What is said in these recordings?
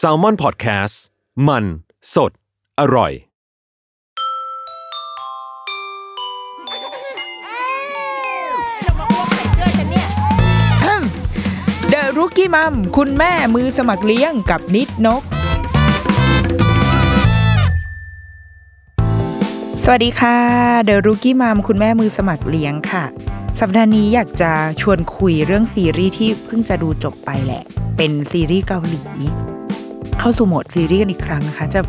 s a l ม o n PODCAST มัน สด อร่อย เดอะรุกี้มัมคุณแม่มือสมัครเลี้ยงกับนิดนก สวัสดีค่ะเดอะรุกี้มัมคุณแม่มือสมัครเลี้ยงค่ะ สัปดาห์นี้อยากจะชวนคุยเรื่องซีรีส์ที่เพิ่งจะดูจบไปแหละ เป็นซีรีส์เกาหลี เข้าสู่โหมดซีรีส์กันอีกครั้งนะคะ จะ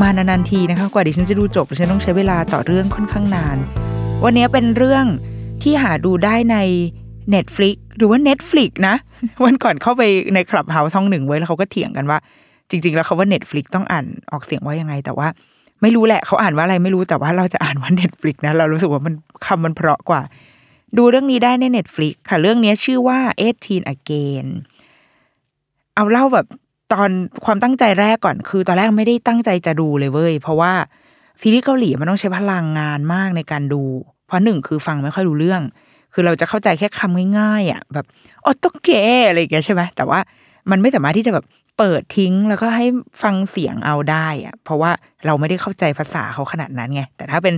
มานานๆทีนะคะ กว่าดิฉันจะดูจบฉันต้องใช้เวลาต่อเรื่องค่อนข้างนาน วันนี้เป็นเรื่องที่หาดูได้ใน Netflix หรือว่า Netflix นะ วันก่อนเข้าไปในคลับเฮาส์ช่องหนึ่งไว้แล้วเขาก็เถียงกันว่า จริง ๆ แล้วเขาว่า Netflix ต้องอ่านออกเสียงว่ายังไงแต่ว่า ไม่รู้แหละเขาอ่านว่าอะไรไม่รู้แต่ว่าเราจะอ่านว่า Netflix นะ เรารู้สึกว่ามันคำมันเพราะกว่า ดูเรื่องนี้ได้ใน Netflix ค่ะ เรื่องนี้ชื่อว่า18 Again เอาเล่าแบบตอนความตั้งใจแรกก่อนคือ ตอนแรกไม่ได้ตั้งใจจะดูเลยเว้ย เพราะว่าซีรีส์เกาหลีมันต้องใช้พลังงานมากในการดู เพราะหนึ่งคือฟังไม่ค่อยรู้เรื่อง คือเราจะเข้าใจแค่คำง่ายๆอะแบบออโตเกอะไรอย่างเงี้ยใช่ไหมแต่ว่ามันไม่สามารถที่จะแบบ เปิดทิ้งแล้วก็ให้ฟังเสียงเอาได้อะเพราะว่าเราไม่ได้เข้าใจภาษาเขาขนาดนั้นไง แต่ถ้าเป็น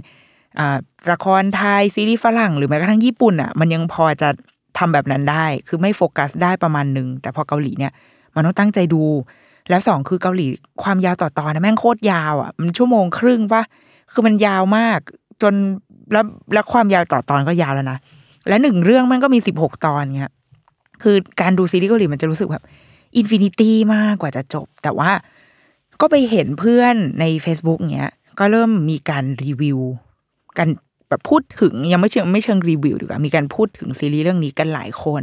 ละครไทยซีรีส์ฝรั่ง หรือแม้กระทั่งญี่ปุ่นอะ มันยังพอจะทำแบบนั้นได้ คือไม่โฟกัสได้ประมาณหนึ่งแต่พอเกาหลีเนี่ย มันต้องตั้งใจดู แล้วสองคือเกาหลีความยาวต่อตอนนะแม่งโคตรยาวอะมันชั่วโมงครึ่งปะคือมันยาวมาก จนแล้วแล้วความยาวต่อตอนก็ยาวแล้วนะและหนึ่งเรื่องมันก็มีสิบหกตอนเงี้ยคือการดูซีรีส์เกาหลีมันจะรู้สึกแบบ infinity มากกว่าจะจบ แต่ว่าก็ไปเห็นเพื่อนใน Facebook เงี้ย ก็เริ่มมีการรีวิว กันแบบพูดถึงยังไม่เชิงไม่เชิงรีวิวดีกว่า มีการพูดถึงซีรีส์เรื่องนี้กันหลายคน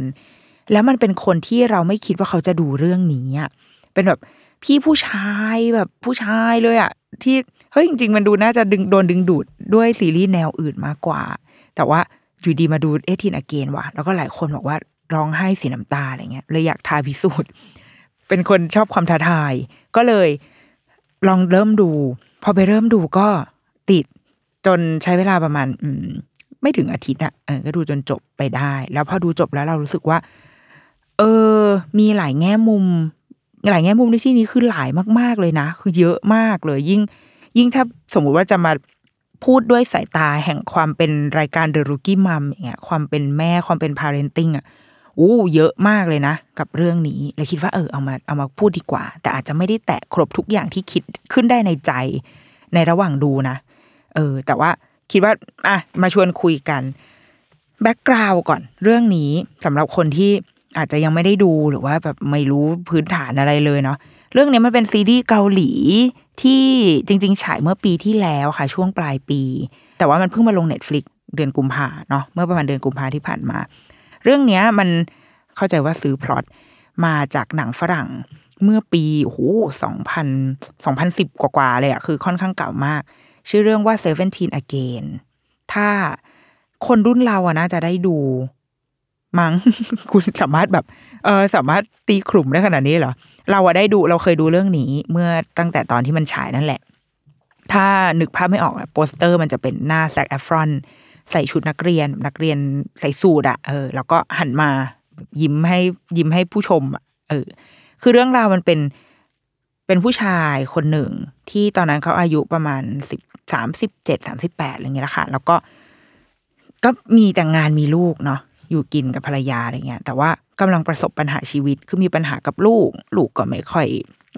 แล้วมันเป็นคนที่เราไม่คิดว่าเขาจะดูเรื่องนี้อะเป็นแบบพี่ผู้ชายแบบผู้ชายเลยอะที่เฮ้ยจริง ๆ มันดูน่าจะดึงโดนดึงดูดด้วยซีรีส์แนวอื่นมากกว่า แต่ว่าอยู่ดีมาดูเอทีนอเกนว่ะแล้วก็หลายคนบอกว่า ร้องไห้เสียน้ำตาอะไรเงี้ยเลยอยากทายพิสูจน์ เป็นคนชอบความท้าทาย ก็เลยลองเริ่มดู พอไปเริ่มดูก็ติดจนใช้เวลาประมาณ อืม ไม่ถึงอาทิตย์อะเออก็ดูจนจบไปได้ แล้วพอดูจบแล้วเรารู้สึกว่า เออ มีหลายแง่มุม หลายแง่มุมในที่นี้คือหลายมาก ๆเลยนะ คือเยอะมากเลย ยิ่ง ยิ่งถ้าสมมุติว่าจะมาพูดด้วยสายตาแห่งความเป็นรายการ The Rookie Mom อย่างเงี้ยความเป็นแม่ความเป็น parenting อะ อู้เยอะมากเลยนะ กับเรื่องนี้เลยคิดว่าเออเอามาเอามาพูดดีกว่า แต่อาจจะไม่ได้แตะครบทุกอย่างที่คิดขึ้นได้ในใจในระหว่างดูนะ เออ แต่ว่าคิดว่าอะมาชวนคุยกันแบ็กกราวก่อนเรื่องนี้สำหรับคนที่อาจจะยังไม่ได้ดูหรือว่าแบบไม่รู้พื้นฐานอะไรเลยเนาะเรื่องนี้มันเป็นซีรีส์เกาหลีที่จริง ๆ ฉายเมื่อปีที่แล้วค่ะช่วงปลายปี แต่ว่ามันเพิ่งมาลง Netflix เดือนกุมภาเนาะเมื่อประมาณเดือนกุมภาที่ผ่านมา เรื่องเนี้ยมันเข้าใจว่าซื้อพล็อตมาจากหนังฝรั่งเมื่อปีโอ้โหสองพันสองพันสิบกว่าๆเลยอะคือค่อนข้างเก่ามาก ชื่อเรื่องว่า Seventeen Again ถ้าคนรุ่นเราอะน่าจะได้ดู มั้งคุณสามารถแบบ เออสามารถตีขลุ่มได้ขนาดนี้เหรอ เราอะได้ดูเราเคยดูเรื่องนี้ เมื่อตั้งแต่ตอนที่มันฉายนั่นแหละ ถ้านึกภาพไม่ออกโปสเตอร์มันจะเป็นหน้าแซกแอฟรอน ใส่ชุดนักเรียน นักเรียนใส่สูทอะเออ แล้วก็หันมายิ้มให้ยิ้มให้ผู้ชมอะเออ คือเรื่องราวมันเป็นเป็นผู้ชายคนหนึ่ง ที่ตอนนั้นเขาอายุประมาณสิบสามสิบเจ็ดสามสิบแปดอะไรเงี้ยแหละค่ะ แล้วก็ก็มีแต่งงานมีลูกเนาะอยู่กินกับภรรยาอะไรเงี้ย แต่ว่ากำลังประสบปัญหาชีวิต คือมีปัญหากับลูก ลูกก็ไม่ค่อย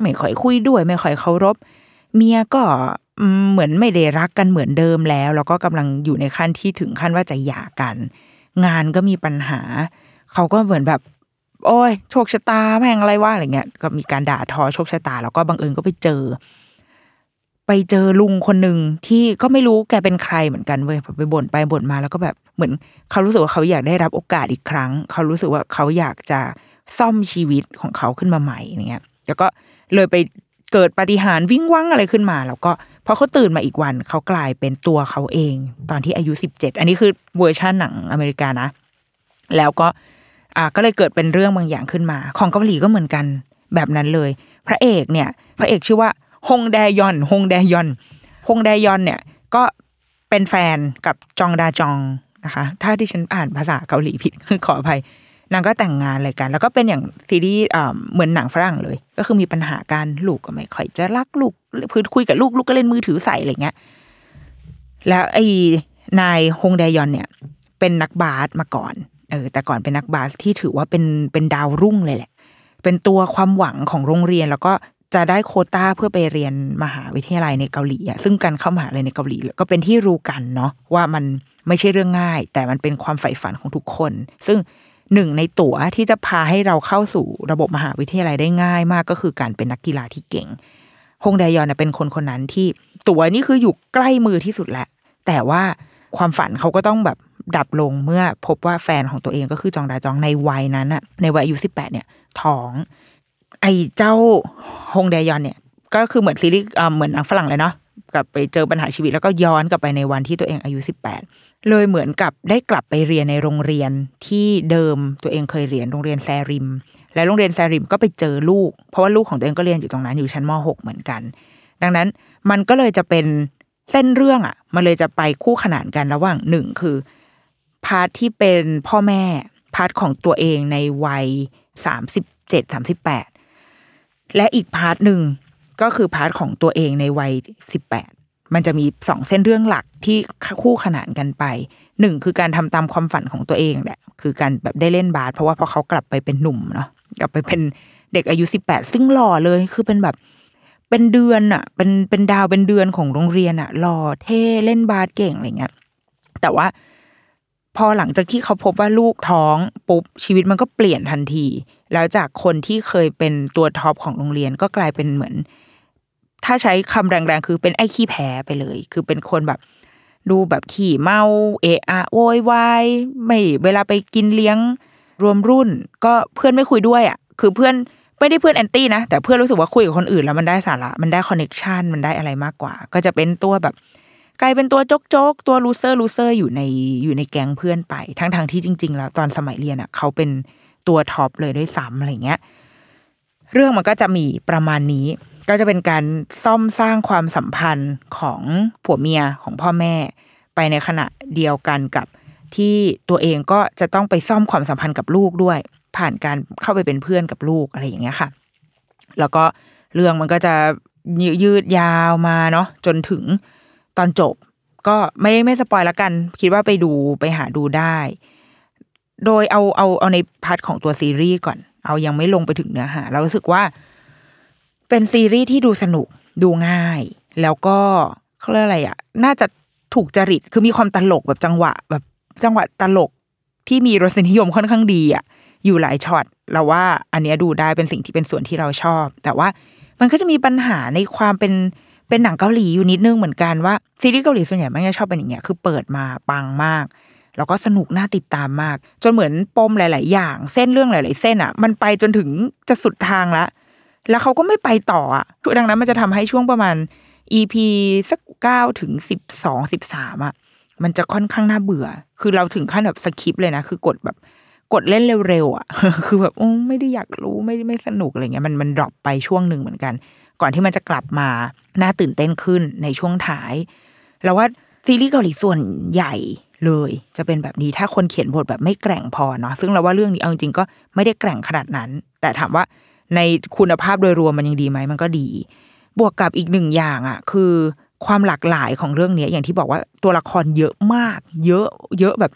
ไม่ค่อยคุยด้วย ไม่ค่อยเคารพ เมียก็ เหมือนไม่ได้รักกันเหมือนเดิมแล้ว แล้วก็กำลังอยู่ในขั้นที่ถึงขั้นว่าจะหย่ากัน งานก็มีปัญหา เขาก็เหมือนแบบ โอ้ยโชคชะตาแม่งอะไรว่าอะไรเงี้ย ก็มีการด่าทอโชคชะตา แล้วก็บังเอิญก็ไปเจอ ไปเจอลุงคนหนึ่งที่ก็ไม่รู้แกเป็นใครเหมือนกันเว้ยไปบ่นไปบ่นมาแล้วก็แบบเหมือน เขารู้สึกว่าเขาอยากได้รับโอกาสอีกครั้ง เขารู้สึกว่าเขาอยากจะซ่อมชีวิตของเขาขึ้นมาใหม่เนี้ยแล้วก็เลยไปเกิดปาฏิหารย์วิ่งวั้งอะไรขึ้นมา แล้วก็ อเขาตื่นมาอีกวันเขากลายเป็นตัวเขาเอง ตอนที่อายุสิบเจ็ดอันนี้คือเวอร์ชันหนังอเมริกานะ แล้วก็อ่าก็เลยเกิดเป็นเรื่องบางอย่างขึ้นมา ของเกาหลีก็เหมือนกันแบบนั้นเลย พระเอกเนี่ย พระเอกชื่อว่าฮงแดยอนฮงแดยอนฮงแดยอนเนี่ยก็เป็นแฟนกับจองดาจองนะคะ ถ้าที่ฉันอ่านภาษาเกาหลีผิดคือขออภัย นางก็แต่งงานอะไรกัน แล้วก็เป็นอย่างซีรีส์เหมือนหนังฝรั่งเลย ก็คือมีปัญหาการลูกก็ไม่ค่อยจะรักลูกพื้นคุยกับลูกลูกก็เล่นมือถือใส่อะไรเงี้ย แล้วไอ้นายฮงแดยอนเนี่ย เป็นนักบาสมาก่อน เออ แต่ก่อนเป็นนักบาสที่ถือว่าเป็นเป็นดาวรุ่งเลยแหละ เป็นตัวความหวังของโรงเรียนแล้วก็จะได้โคต้าเพื่อไปเรียนมหาวิทยาลัยในเกาหลีอะซึ่งการเข้ามหาลัยในเกาหลี ก็เป็นที่รู้กันเนาะว่ามันไม่ใช่เรื่องง่าย แต่มันเป็นความใฝ่ฝันของทุกคน ซึ่ง หนึ่งในตั๋วที่จะพาให้เราเข้าสู่ระบบมหาวิทยาลัยได้ง่ายมากก็คือการเป็นนักกีฬาที่เก่งฮงแดยอนเป็นคนคนนั้นที่ตั๋วนี่คืออยู่ใกล้มือที่สุดแหละ แต่ว่าความฝันเขาก็ต้องแบบดับลงเมื่อพบว่าแฟนของตัวเองก็คือจองดาจองในวัยนั้นอะในวัยอายุสิบแปดเนี่ยท้อง ไอ้เจ้าฮงแดยอนเนี่ย ก็คือเหมือนซีรีส์เหมือนหนังฝรั่งเลยเนาะ กลับไปเจอปัญหาชีวิตแล้วก็ย้อนกลับไปในวันที่ตัวเองอายุสิบแปดเลยเหมือนกับได้กลับไปเรียนในโรงเรียนที่เดิมตัวเองเคยเรียนโรงเรียนแซริม และโรงเรียนแซริมก็ไปเจอลูก เพราะว่าลูกของตัวเองก็เรียนอยู่ตรงนั้นอยู่ชั้นม .6 เหมือนกัน ดังนั้นมันก็เลยจะเป็นเส้นเรื่องอะ มันเลยจะไปคู่ขนานกันระหว่างหนึ่งคือ part ที่เป็นพ่อแม่ part ของตัวเองในวัยสามสิบเจ็ดสามสิบแปดและอีก part หนึ่ง ก็คือ part ของตัวเองในวัยสิบแปดมันจะมีสองเส้นเรื่องหลักที่คู่ขนานกันไปหนึ่งคือการทำตามความฝันของตัวเองแหละคือการแบบได้เล่นบาสเพราะว่าพอเขากลับไปเป็นหนุ่มเนาะกลับไปเป็นเด็กอายุสิบแปดซึ่งหล่อเลยคือเป็นแบบเป็นเดือนอะเป็นเป็นดาวเป็นเดือนของโรงเรียนอะหล่อเท่เล่นบาสเก่งอะไรเงี้ยแต่ว่าพอหลังจากที่เขาพบว่าลูกท้องปุ๊บชีวิตมันก็เปลี่ยนทันที แล้วจากคนที่เคยเป็นตัวท็อปของโรงเรียนก็กลายเป็นเหมือน ถ้าใช้คำแรงๆคือเป็นไอ้ขี้แพ้ไปเลย คือเป็นคนแบบ ดูแบบขี่เมาเอะอะโวยวายไม่เวลาไปกินเลี้ยงรวมรุ่น ก็เพื่อนไม่คุยด้วยอะคือเพื่อนไม่ได้เพื่อน anti นะแต่เพื่อนรู้สึกว่าคุยกับคนอื่นแล้วมันได้สาระมันได้ connection มันได้อะไรมากกว่า ก็จะเป็นตัวแบบกลายเป็นตัว joke joke ตัว loser loser อยู่ในอยู่ในแก๊งเพื่อนไป ทั้งทั้งๆที่จริง ๆ แล้วตอนสมัยเรียนอะเขาเป็นตัว top เลยด้วยซ้ำอะไรเงี้ย เรื่องมันก็จะมีประมาณนี้ ก็จะเป็นการซ่อมสร้างความสัมพันธ์ของผัวเมียของพ่อแม่ ไปในขณะเดียวกันกับที่ตัวเองก็จะต้องไปซ่อมความสัมพันธ์กับลูกด้วย ผ่านการเข้าไปเป็นเพื่อนกับลูกอะไรอย่างเงี้ยค่ะ แล้วก็เรื่องมันก็จะยืดยาวมาเนาะจนถึงตอนจบ ก็ไม่ไม่ spoil ละกัน คิดว่าไปดูไปหาดูได้ โดยเอาเอาเอาใน part ของตัวซีรีส์ก่อน เอายังไม่ลงไปถึงเนื้อหาเรารู้สึกว่า เป็นซีรีส์ที่ดูสนุกดูง่าย แล้วก็เขาเรียกอะไรอะ น่าจะถูกจริตคือมีความตลกแบบจังหวะ แบบจังหวะตลกที่มีรสนิยมค่อนข้างดีอะ อยู่หลายช็อตเราว่า อันเนี้ยดูได้เป็นสิ่งที่เป็นส่วนที่เราชอบ แต่ว่ามันก็จะมีปัญหาในความเป็นเป็นหนังเกาหลีอยู่นิดนึงเหมือนกันว่าซีรีส์เกาหลีส่วนใหญ่มันจะชอบเป็นอย่างเงี้ยคือเปิดมาปังมาก แล้วก็สนุกน่าติดตามมาก จนเหมือนปมหลาย ๆ อย่าง เส้นเรื่องหลาย ๆ เส้นอะ มันไปจนถึงจะสุดทางละ แล้วเขาก็ไม่ไปต่ออะดังนั้นมันจะทำให้ช่วงประมาณ EP สักเก้าถึงสิบสองสิบสามอะมันจะค่อนข้างน่าเบื่อ คือเราถึงขั้นแบบ skip เลยนะ คือกดแบบกดเล่นเร็วๆอะ คือแบบโอ้ไม่ได้อยากรู้ไม่ไม่สนุกอะไรเงี้ย มันมัน drop ไปช่วงหนึ่งเหมือนกัน ก่อนที่มันจะกลับมา น่าตื่นเต้นขึ้นในช่วงท้าย เราว่าซีรีส์เกาหลีส่วนใหญ่เลย จะเป็นแบบนี้ถ้าคนเขียนบทแบบไม่แกร่งพอเนาะ ซึ่งเราว่าเรื่องนี้เอาจริงก็ไม่ได้แกร่งขนาดนั้น แต่ถามว่า ในคุณภาพโดยรวมมันยังดีไหมมันก็ดี บวกกับอีกหนึ่งอย่างอะ คือความหลากหลายของเรื่องเนี้ย อย่างที่บอกว่าตัวละครเยอะมาก เยอะ เยอะแบบ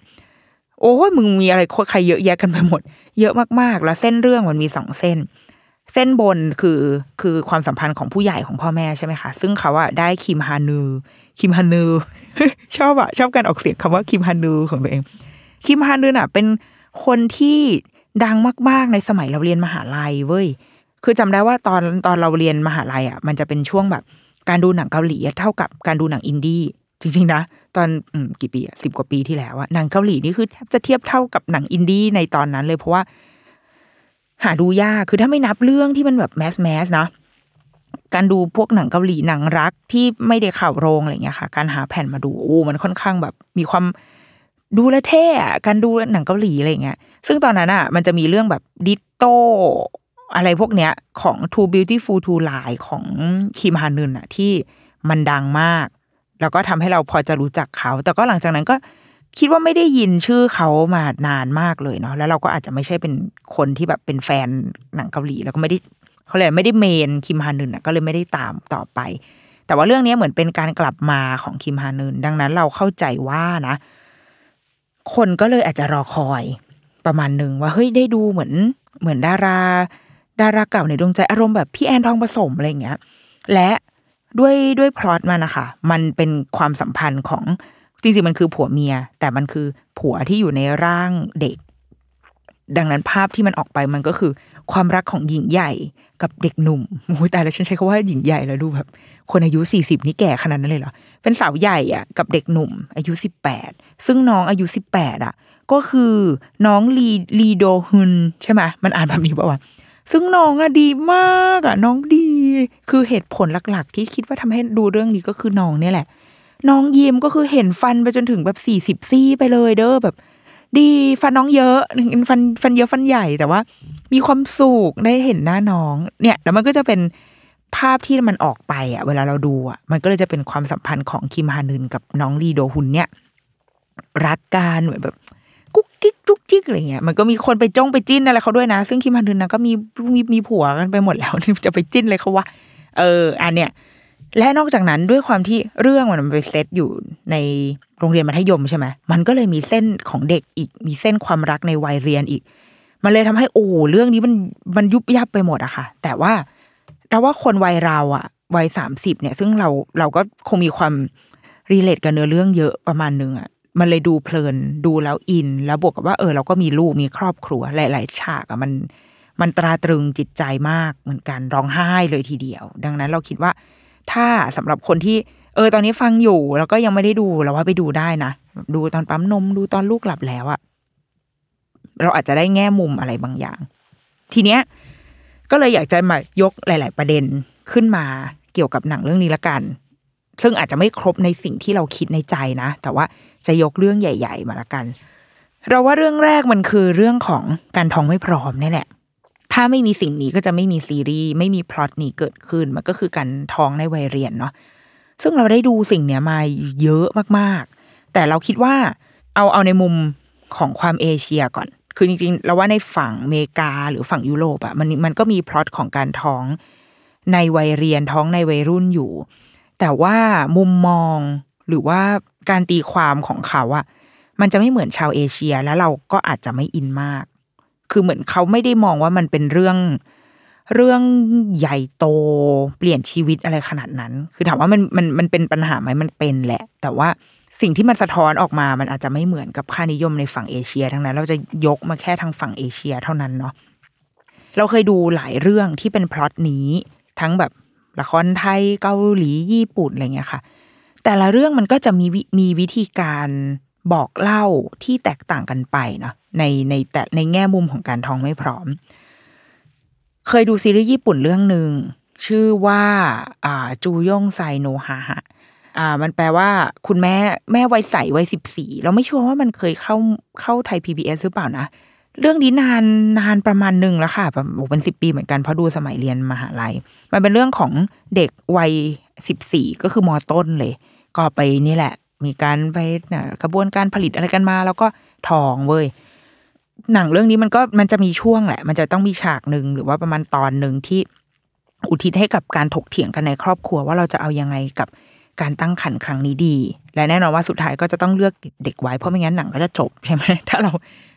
โอ้ยมึงมีอะไรใครเยอะแยะกันไปหมด เยอะมากๆ แล้วเส้นเรื่องมันมีสองเส้น เส้นบนคือคือความสัมพันธ์ของผู้ใหญ่ของพ่อแม่ใช่ไหมคะซึ่งเขาอะได้คิมฮานูคิมฮานูชอบอะชอบการออกเสียงคำว่าคิมฮานูของตัวเองคิมฮานึลน่ะ เป็นคนที่ ดังมาก ๆ ในสมัยเราเรียนมหาลัยเว้ย คือจำได้ว่าตอนตอนเราเรียนมหาลัยอะ มันจะเป็นช่วงแบบ การดูหนังเกาหลีเท่ากับการดูหนังอินดี้จริง ๆ นะ ตอนกี่ปีอะสิบกว่าปีที่แล้วอะหนังเกาหลีนี่คือแทบจะเทียบเท่ากับหนังอินดี้ในตอนนั้นเลยเพราะว่า หาดูยากคือถ้าไม่นับเรื่องที่มันแบบ mass mass นะการดูพวกหนังเกาหลีหนังรักที่ไม่ได้เข้าโรงอะไรเงี้ยค่ะ การหาแผ่นมาดูโอ้มันค่อนข้างแบบ มีความดูแลเท่การดูหนังเกาหลีอะไรเงี้ย ซึ่งตอนนั้นอะ มันจะมีเรื่องแบบดิโตอะไรพวกเนี้ยของ Too Beautiful to Lie ของคิมฮานึนอะ ที่มันดังมาก แล้วก็ทำให้เราพอจะรู้จักเขา แต่ก็หลังจากนั้นก็คิดว่าไม่ได้ยินชื่อเขามานานมากเลยเนาะแล้วเราก็อาจจะไม่ใช่เป็นคนที่แบบเป็นแฟนหนังเกาหลี แล้วก็ไม่ได้เขาเลยไม่ได้เมนคิมฮานึนอะก็เลยไม่ได้ตามต่อไป แต่ว่าเรื่องนี้เหมือนเป็นการกลับมาของคิมฮานึนดังนั้นเราเข้าใจว่านะ คนก็เลยอาจจะรอคอย ประมาณหนึ่งว่าเฮ้ยได้ดูเหมือนเหมือนดารา ดาราเก่าในดวงใจอารมณ์แบบพี่แอนทองผสมอะไรเงี้ยและด้วยด้วยพล็อตมันนะคะมันเป็นความสัมพันธ์ของจริงๆมันคือผัวเมีย แต่มันคือผัวที่อยู่ในร่างเด็ก ดังนั้นภาพที่มันออกไปมันก็คือ ความรักของหญิงใหญ่กับเด็กหนุ่มโอ้ยแต่แล้วฉันใช้คำว่าหญิงใหญ่แล้วดูแบบคนอายุสี่สิบนี่แก่ขนาดนั้นเลยเหรอเป็นสาวใหญ่อะกับเด็กหนุ่ม อายุสิบแปดซึ่งน้องอายุสิบแปดอะ ก็คือน้องลีลีโดฮุนใช่ไหมมันอ่านแบบนี้ป่าวะซึ่งน้องอะดีมากอะน้องดี คือเหตุผลหลัก ๆ ที่คิดว่าทำให้ดูเรื่องนี้ก็คือน้องเนี่ยแหละ น้องยิ้มก็คือเห็นฟันไปจนถึงแบบสี่สิบซี่ไปเลยเด้อแบบ ดีฟันน้องเยอะฟันฟันเยอะฟันใหญ่แต่ว่า มีความสุขได้เห็นหน้าน้อง เนี่ย แล้วมันก็จะเป็นภาพที่มันออกไปอะเวลาเราดูอะมันก็เลยจะเป็นความสัมพันธ์ของคิมฮานึลกับน้องลีโดฮยอนเนี่ย รักกันเหมือนแบบ กุ๊กกิ๊กจุกจิกอะไรเงี้ยมันก็มีคนไปจ้องไปจิ้นอะไรเขาด้วยนะ ซึ่งคิมฮานึลนะก็มีมีมีผัวกันไปหมดแล้วจะไปจิ้นเลยเขาว่า เออ อันเนี้ยและนอกจากนั้นด้วยความที่เรื่องมันไปเซตอยู่ในโรงเรียนมัธยมใช่ไหมมันก็เลยมีเส้นของเด็กอีก มีเส้นความรักในวัยเรียนอีก มันเลยทำให้โอ้เรื่องนี้มันมันยุบยับไปหมดอะค่ะ แต่ว่าเราว่าคนวัยเราอะวัยสามสิบเนี่ย ซึ่งเราเราก็คงมีความรีเลทกับเนื้อเรื่องเยอะประมาณนึงอะ มันเลยดูเพลินดูแล้วอิน แล้วบวกกับว่าเออเราก็มีลูกมีครอบครัวหลาย ๆ ฉากอะมันมันตราตรึงจิตใจมากเหมือนกันร้องไห้เลยทีเดียว ดังนั้นเราคิดว่า ถ้าสำหรับคนที่ เออ ตอนนี้ฟังอยู่ แล้วก็ยังไม่ได้ดูเราว่าไปดูได้นะ ดูตอนปั๊มนมดูตอนลูกหลับแล้วอะเราอาจจะได้แง่มุมอะไรบางอย่าง ทีเนี้ย ก็เลยอยากจะมายกหลาย ๆ ประเด็นขึ้นมาเกี่ยวกับหนังเรื่องนี้ละกัน ซึ่งอาจจะไม่ครบในสิ่งที่เราคิดในใจนะ แต่ว่า จะยกเรื่องใหญ่ ๆ มาละกัน เราว่าเรื่องแรกมันคือเรื่องของการท้องไม่พร้อมนี่แหละถ้าไม่มีสิ่งนี้ก็จะไม่มีซีรีส์ไม่มีพล็อตนี้เกิดขึ้นมันก็คือการท้องในวัยเรียนเนาะซึ่งเราได้ดูสิ่งเนี้ยมาเยอะมากๆ แต่เราคิดว่าเอาเอาในมุมของความเอเชียก่อน คือจริงๆเราว่าในฝั่งอเมริกาหรือฝั่งยุโรปอะมันมันก็มีพล็อตของการท้องในวัยเรียนท้องในวัยรุ่นอยู่ แต่ว่ามุมมองหรือว่า การตีความของเขาอะมันจะไม่เหมือนชาวเอเชียแล้วเราก็อาจจะไม่อินมาก คือเหมือนเขาไม่ได้มองว่ามันเป็นเรื่องเรื่องใหญ่โตเปลี่ยนชีวิตอะไรขนาดนั้น คือถามว่ามันมันมันเป็นปัญหาไหมมันเป็นแหละ แต่ว่าสิ่งที่มันสะท้อนออกมา มันอาจจะไม่เหมือนกับค่านิยมในฝั่งเอเชีย ทั้งนั้น เราจะยกมาแค่ทางฝั่งเอเชียเท่านั้นเนาะ เราเคยดูหลายเรื่องที่เป็นพล็อตนี้ ทั้งแบบละครไทยเกาหลีญี่ปุ่นอะไรเงี้ยค่ะ แต่ละเรื่องมันก็จะมีมีวิธีการบอกเล่าที่แตกต่างกันไปเนาะในในแต่ในแง่มุมของการท้องไม่พร้อม เคยดูซีรีส์ญี่ปุ่นเรื่องหนึ่งชื่อว่าอ่าจูยงไซโนฮาฮะอ่า มันแปลว่า คุณแม่แม่วัยใสวัยสิบสี่เราไม่ชัวร์ว่ามันเคยเข้าเข้าไทย PBS หรือเปล่านะเรื่องนี้นานนานประมาณหนึ่งแล้วค่ะแบบเป็นสิบปีเหมือนกันเพราะดูสมัยเรียนมหาลัย มันเป็นเรื่องของเด็กวัยสิบสี่ก็คือมอต้นเลย ก็ไปนี่แหละ มีการไปกระบวนการผลิตอะไรกันมา แล้วก็ทองเว้ยหนังเรื่องนี้มันก็มันจะมีช่วงแหละ มันจะต้องมีฉากหนึ่งหรือว่าประมาณตอนหนึ่งที่อุทิศให้กับการถกเถียงกันในครอบครัวว่าเราจะเอายังไงกับการตั้งครรภ์ครั้งนี้ดี และแน่นอนว่าสุดท้ายก็จะต้องเลือกเด็กไว้เพราะไม่งั้นหนังก็จะจบใช่ไหมถ้าเรา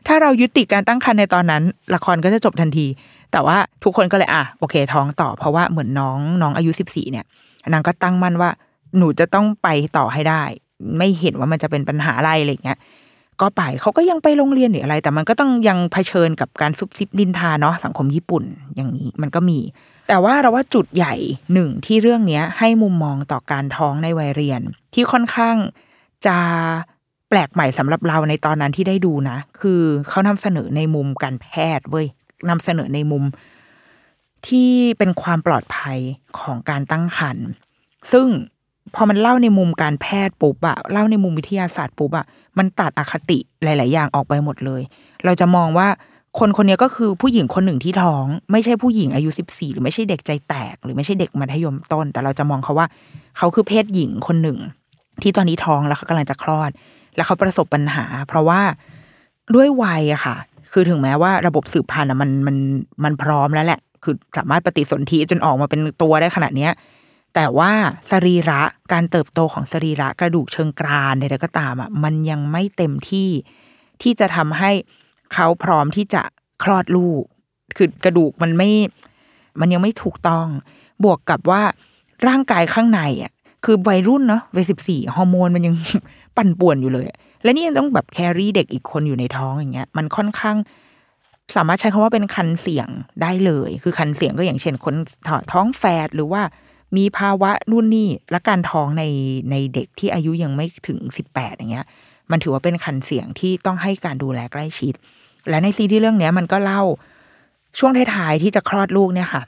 ถ้าเรายุติการตั้งครรภ์ในตอนนั้น ละครก็จะจบทันที แต่ว่าทุกคนก็เลยอะโอเคท้องต่อ เพราะว่าเหมือนน้องน้องอายุสิบสี่เนี่ยนางก็ตั้งมั่นว่า หนูจะต้องไปต่อให้ได้ ไม่เห็นว่ามันจะเป็นปัญหาอะไรอะไรเงี้ยก็ไปเขาก็ยังไปโรงเรียนหรืออะไร แต่มันก็ต้องยังเผชิญกับการซุบซิบดินทาเนาะสังคมญี่ปุ่นอย่างนี้มันก็มี แต่ว่าเราว่าจุดใหญ่หนึ่งที่เรื่องเนี้ย ให้มุมมองต่อการท้องในวัยเรียน ที่ค่อนข้างจะแปลกใหม่สำหรับเราในตอนนั้นที่ได้ดูนะ คือเขานำเสนอในมุมการแพทย์เว้ยนำเสนอในมุมที่เป็นความปลอดภัยของการตั้งครรภ์ซึ่ง พอมันเล่าในมุมการแพทย์ปุ๊บอะเล่าในมุมวิทยาศาสตร์ปุ๊บอะมันตัดอคติหลาย ๆ อย่างออกไปหมดเลย เราจะมองว่าคนคนนี้ก็คือผู้หญิงคนหนึ่งที่ท้อง ไม่ใช่ผู้หญิงอายุสิบสี่หรือไม่ใช่เด็กใจแตก หรือไม่ใช่เด็กมัธยมต้น แต่เราจะมองเขาว่า เขาคือเพศหญิงคนหนึ่ง ที่ตอนนี้ท้องแล้วเขากำลังจะคลอด แล้วเขาประสบปัญหา เพราะว่าด้วยวัยอะค่ะ คือถึงแม้ว่าระบบสืบพันธุ์มันมันมันพร้อมแล้วแหละ คือสามารถปฏิสนธิจนออกมาเป็นตัวได้ขนาดเนี้ย แต่ว่าสรีระการเติบโตของสรีระกระดูกเชิงกรานใดๆก็ตามอะมันยังไม่เต็มที่ที่จะทำให้เขาพร้อมที่จะคลอดลูก คือกระดูกมันไม่ มันยังไม่ถูกต้อง บวกกับว่าร่างกายข้างในอะคือวัยรุ่นเนาะวัยสิบสี่ฮอร์โมนมันยังปั่นป่วนอยู่เลย และนี่ยังต้องแบบแครี่เด็กอีกคนอยู่ในท้องอย่างเงี้ย มันค่อนข้างสามารถใช้คำว่าเป็นคันเสี่ยงได้เลย คือคันเสี่ยงก็อย่างเช่นคนท้องแฝดหรือว่า มีภาวะนู่นนี่และการท้องในในเด็กที่อายุยังไม่ถึงสิบแปดอย่างเงี้ย มันถือว่าเป็นคันเสียงที่ต้องให้การดูแลใกล้ชิด และในซีรีส์เรื่องเนี้ยมันก็เล่าช่วงท้ายๆที่จะคลอดลูกเนี่ยค่ะ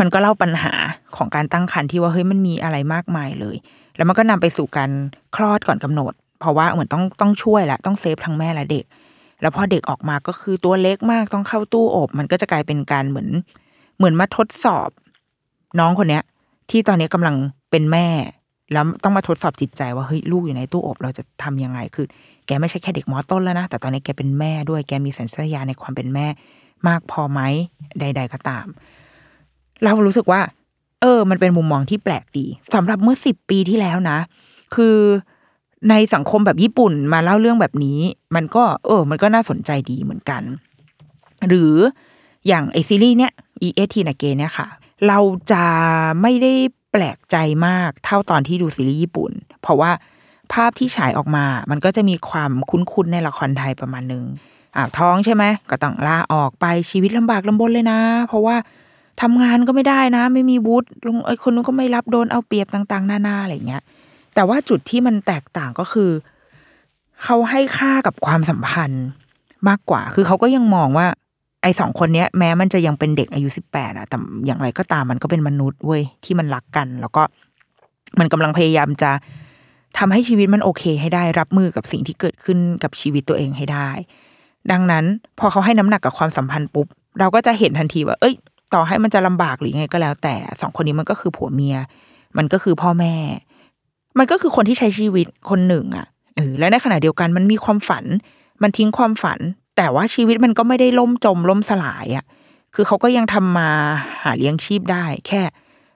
มันก็เล่าปัญหาของการตั้งครรภ์ที่ว่าเฮ้ยมันมีอะไรมากมายเลย แล้วมันก็นำไปสู่การคลอดก่อนกำหนด เพราะว่าเหมือนต้องต้องช่วยแหละต้องเซฟทั้งแม่และเด็ก แล้วพอเด็กออกมาก็คือตัวเล็กมากต้องเข้าตู้อบ มันก็จะกลายเป็นการเหมือนเหมือนมาทดสอบ น้องคนเนี้ย ที่ตอนนี้กำลังเป็นแม่ แล้วต้องมาทดสอบจิตใจว่าเฮ้ยลูกอยู่ในตู้อบเราจะทำยังไงคือ แกไม่ใช่แค่เด็กมอต้นแล้วนะ แต่ตอนนี้แกเป็นแม่ด้วยแกมีสัญชาตญาณในความเป็นแม่ มากพอไหมใด ๆ ก็ตาม เรารู้สึกว่า เออ มันเป็นมุมมองที่แปลกดีสำหรับเมื่อสิบปีที่แล้วนะ คือในสังคมแบบญี่ปุ่นมาเล่าเรื่องแบบนี้ มันก็ เออ มันก็น่าสนใจดีเหมือนกัน หรืออย่างไอซีรีส์เนี้ย e อทีนาเกเนี่ยค่ะ เราจะไม่ได้แปลกใจมากเท่าตอนที่ดูซีรีส์ญี่ปุ่น เพราะว่าภาพที่ฉายออกมา มันก็จะมีความคุ้นๆในละครไทยประมาณนึงอ่าท้องใช่ไหมก็ต้องลาออกไปชีวิตลำบากลำบนเลยนะ เพราะว่าทำงานก็ไม่ได้นะ ไม่มีวุฒิลงไอ้คนนู้นก็ไม่รับโดนเอาเปรียบต่างๆ หน้าๆอะไรเงี้ย แต่ว่าจุดที่มันแตกต่างก็คือ เขาให้ค่ากับความสัมพันธ์มากกว่า คือเขาก็ยังมองว่า ไอสองคนเนี้ยแม้มันจะยังเป็นเด็กอายุสิบแปดอะแต่อย่างไรก็ตามมันก็เป็นมนุษย์เว้ยที่มันรักกัน แล้วก็มันกำลังพยายามจะทำให้ชีวิตมันโอเค ให้ได้รับมือกับสิ่งที่เกิดขึ้นกับชีวิตตัวเองให้ได้ ดังนั้น พอเขาให้น้ำหนักกับความสัมพันธ์ปุ๊บเราก็จะเห็นทันทีว่า เอ้ย ต่อให้มันจะลำบากหรือไงก็แล้ว แต่สองคนนี้มันก็คือผัวเมีย มันก็คือพ่อแม่ มันก็คือคนที่ใช้ชีวิตคนหนึ่งอะเออและในขณะเดียวกันมันมีความฝัน มันทิ้งความฝัน แต่ว่าชีวิตมันก็ไม่ได้ล่มจมล่มสลายอะคือเขาก็ยังทำมาหาเลี้ยงชีพได้ แค่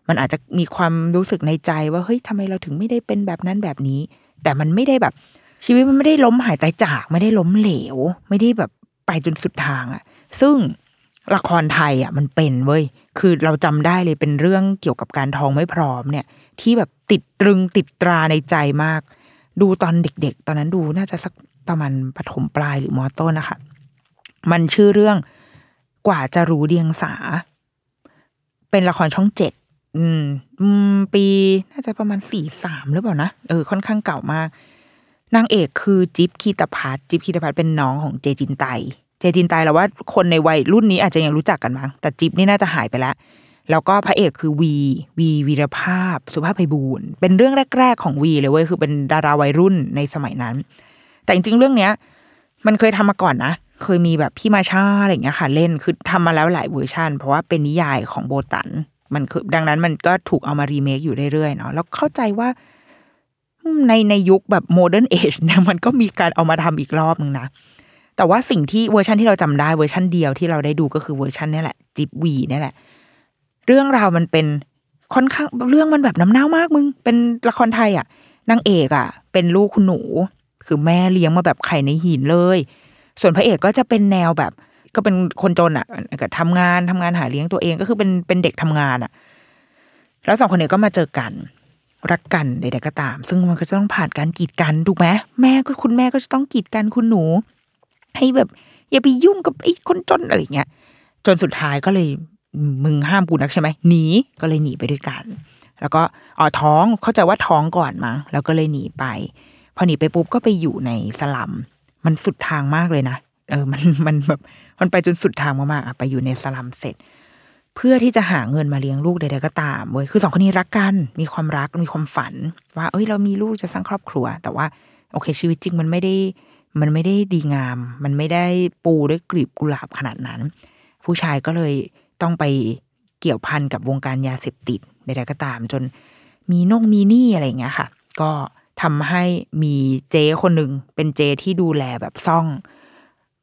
มันอาจจะมีความรู้สึกในใจว่าเฮ้ยทำไมเราถึงไม่ได้เป็นแบบนั้นแบบนี้ แต่มันไม่ได้แบบ ชีวิตมันไม่ได้ล้มหายตายจาก ไม่ได้ล้มเหลว ไม่ได้แบบไปจนสุดทางอะซึ่งละครไทยอะมันเป็นเว้ย คือเราจำได้เลยเป็นเรื่องเกี่ยวกับการท้องไม่พร้อมเนี่ย ที่แบบติดตรึงติดตราในใจมาก ดูตอนเด็ก ๆ ตอนนั้นดูน่าจะสัก ประมาณปฐมปลายหรือมอต้นนะคะ มันชื่อเรื่องกว่าจะรู้เดียงสา เป็นละครช่องเจ็ดอืม ปีน่าจะประมาณสี่สามหรือเปล่านะเออค่อนข้างเก่ามากนางเอกคือจิ๊บคีตพัทจิ๊บคีตพัทเป็นน้องของเจจินไต เจจินไตเราว่าคนในวัยรุ่นนี้อาจจะยังรู้จักกันมั้งแต่จิ๊บนี่น่าจะหายไปแล้ว แล้วก็พระเอกคือวีวีวีรภาพ สุภาพไพบูลย์เป็นเรื่องแรก ๆ ของวีเลยเว้ยคือเป็นดาราวัยรุ่นในสมัยนั้น แต่จริงๆเรื่องเนี้ย มันเคยทำมาก่อนนะ เคยมีแบบพี่มาชาอะไรเงี้ยค่ะ เล่นคือทำมาแล้วหลายเวอร์ชันเพราะว่าเป็นนิยายของโบตัน มันคือดังนั้นมันก็ถูกเอามารีเมคอยู่เรื่อยๆเนาะแล้วเข้าใจว่าในในยุคแบบ modern age เนี่ยมันก็มีการเอามาทำอีกรอบนึงนะแต่ว่าสิ่งที่เวอร์ชันที่เราจำได้เวอร์ชันเดียวที่เราได้ดูก็คือเวอร์ชันนี่แหละจิบวีนี่แหละ เรื่องราวมันเป็นค่อนข้างเรื่องมันแบบน้ำเน่ามากมึง เป็นละครไทยอะนางเอกอะ เป็นลูกคุณหนู คือแม่เลี้ยงมาแบบไข่ในหินเลย ส่วนพระเอกก็จะเป็นแนวแบบ ก็เป็นคนจนอะก็ทำงานทำงานหาเลี้ยงตัวเองก็คือเป็นเป็นเด็กทำงานอะ แล้วสองคนนี้ก็มาเจอกัน รักกันใดๆก็ตาม ซึ่งมันก็จะต้องผ่านการกีดกันถูกไหมแม่ก็คุณแม่ก็จะต้องกีดกันคุณหนู ให้แบบอย่าไปยุ่งกับไอ้คนจนอะไรเงี้ยจนสุดท้ายก็เลยมึงห้ามกูนักใช่ไหมหนีก็เลยหนีไปด้วยกัน แล้วก็อ๋อท้องเข้าใจว่าท้องก่อนมั้งแล้วก็เลยหนีไป พอหนีไปปุ๊บก็ไปอยู่ในสลัม มันสุดทางมากเลยนะเออมันมันแบบมันไปจนสุดทางมากๆอะไปอยู่ในสลัมเสร็จ เพื่อที่จะหาเงินมาเลี้ยงลูกใดๆก็ตามเว้ยคือสองคนนี้รักกัน มีความรักมีความฝัน ว่า เอ้ย เรามีลูกจะสร้างครอบครัว แต่ว่าโอเคชีวิตจริงมันไม่ได้ มันไม่ได้ดีงาม มันไม่ได้ปูด้วยกลีบกุหลาบขนาดนั้น ผู้ชายก็เลยต้องไปเกี่ยวพันกับวงการยาเสพติดใดๆก็ตาม จนมีนงมีหนี้อะไรอย่างเงี้ยค่ะ ก็ ทำให้มีเจ๊คนหนึ่งเป็นเจ๊ที่ดูแลแบบซ่อง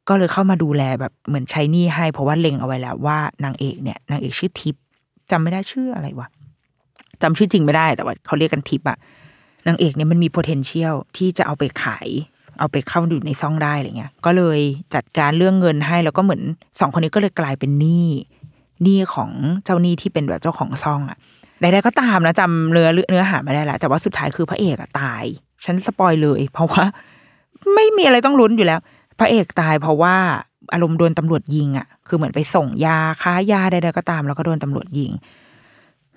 ก็เลยเข้ามาดูแลแบบเหมือนใช้หนี้ให้ เพราะว่าเล็งเอาไว้แล้วว่านางเอกเนี่ยนางเอกชื่อทิพย์จำไม่ได้ชื่ออะไรวะจำชื่อจริงไม่ได้แต่ว่าเขาเรียกกันทิพย์อะนางเอกเนี่ยมันมี potential ที่จะเอาไปขาย เอาไปเข้าดูในซ่องได้อะไรเงี้ย ก็เลยจัดการเรื่องเงินให้แล้วก็เหมือนสองคนนี้ก็เลยกลายเป็นหนี้หนี้ของเจ้าหนี้ที่เป็นแบบเจ้าของซ่องอะ ใดๆก็ตามนะจำเนื้อเนื้อหาไม่ได้ละแต่ว่าสุดท้ายคือพระเอกอะตาย ฉันสปอยเลย เพราะว่า ไม่มีอะไรต้องลุ้นอยู่แล้ว พระเอกตายเพราะว่าอารมณ์โดนตำรวจยิงอะคือเหมือนไปส่งยาค้ายาใดๆก็ตาม แล้วก็โดนตำรวจยิง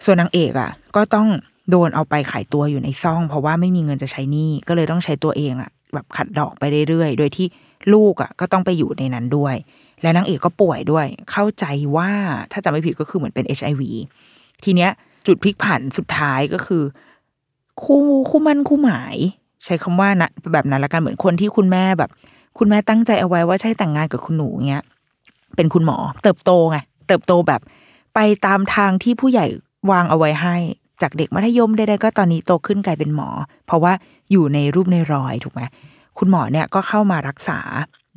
ส่วนนางเอกอะก็ต้องโดนเอาไปขายตัวอยู่ในซ่อง เพราะว่าไม่มีเงินจะใช้หนี้ก็เลยต้องใช้ตัวเองอะแบบขัดดอกไปเรื่อยๆ โดยที่ลูกอะก็ต้องไปอยู่ในนั้นด้วย และนางเอกก็ป่วยด้วย เข้าใจว่าถ้าจำไม่ผิดก็คือเหมือนเป็นเอชไอวีทีเนี้ย จุดพลิกผันสุดท้ายก็คือ คู่คู่มั่นคู่หมาย ใช้คำว่านะแบบนั้นละกันเหมือนคนที่คุณแม่แบบ คุณแม่ตั้งใจเอาไว้ว่าใช่แต่งงานกับคุณหนูเงี้ยเป็นคุณหมอ เติบโตไงเติบโตแบบไปตามทางที่ผู้ใหญ่วางเอาไว้ให้ จากเด็กมัธยมใดๆก็ตอนนี้โตขึ้นกลายเป็นหมอ เพราะว่าอยู่ในรูปในรอยถูกไหมคุณหมอเนี่ยก็เข้ามารักษา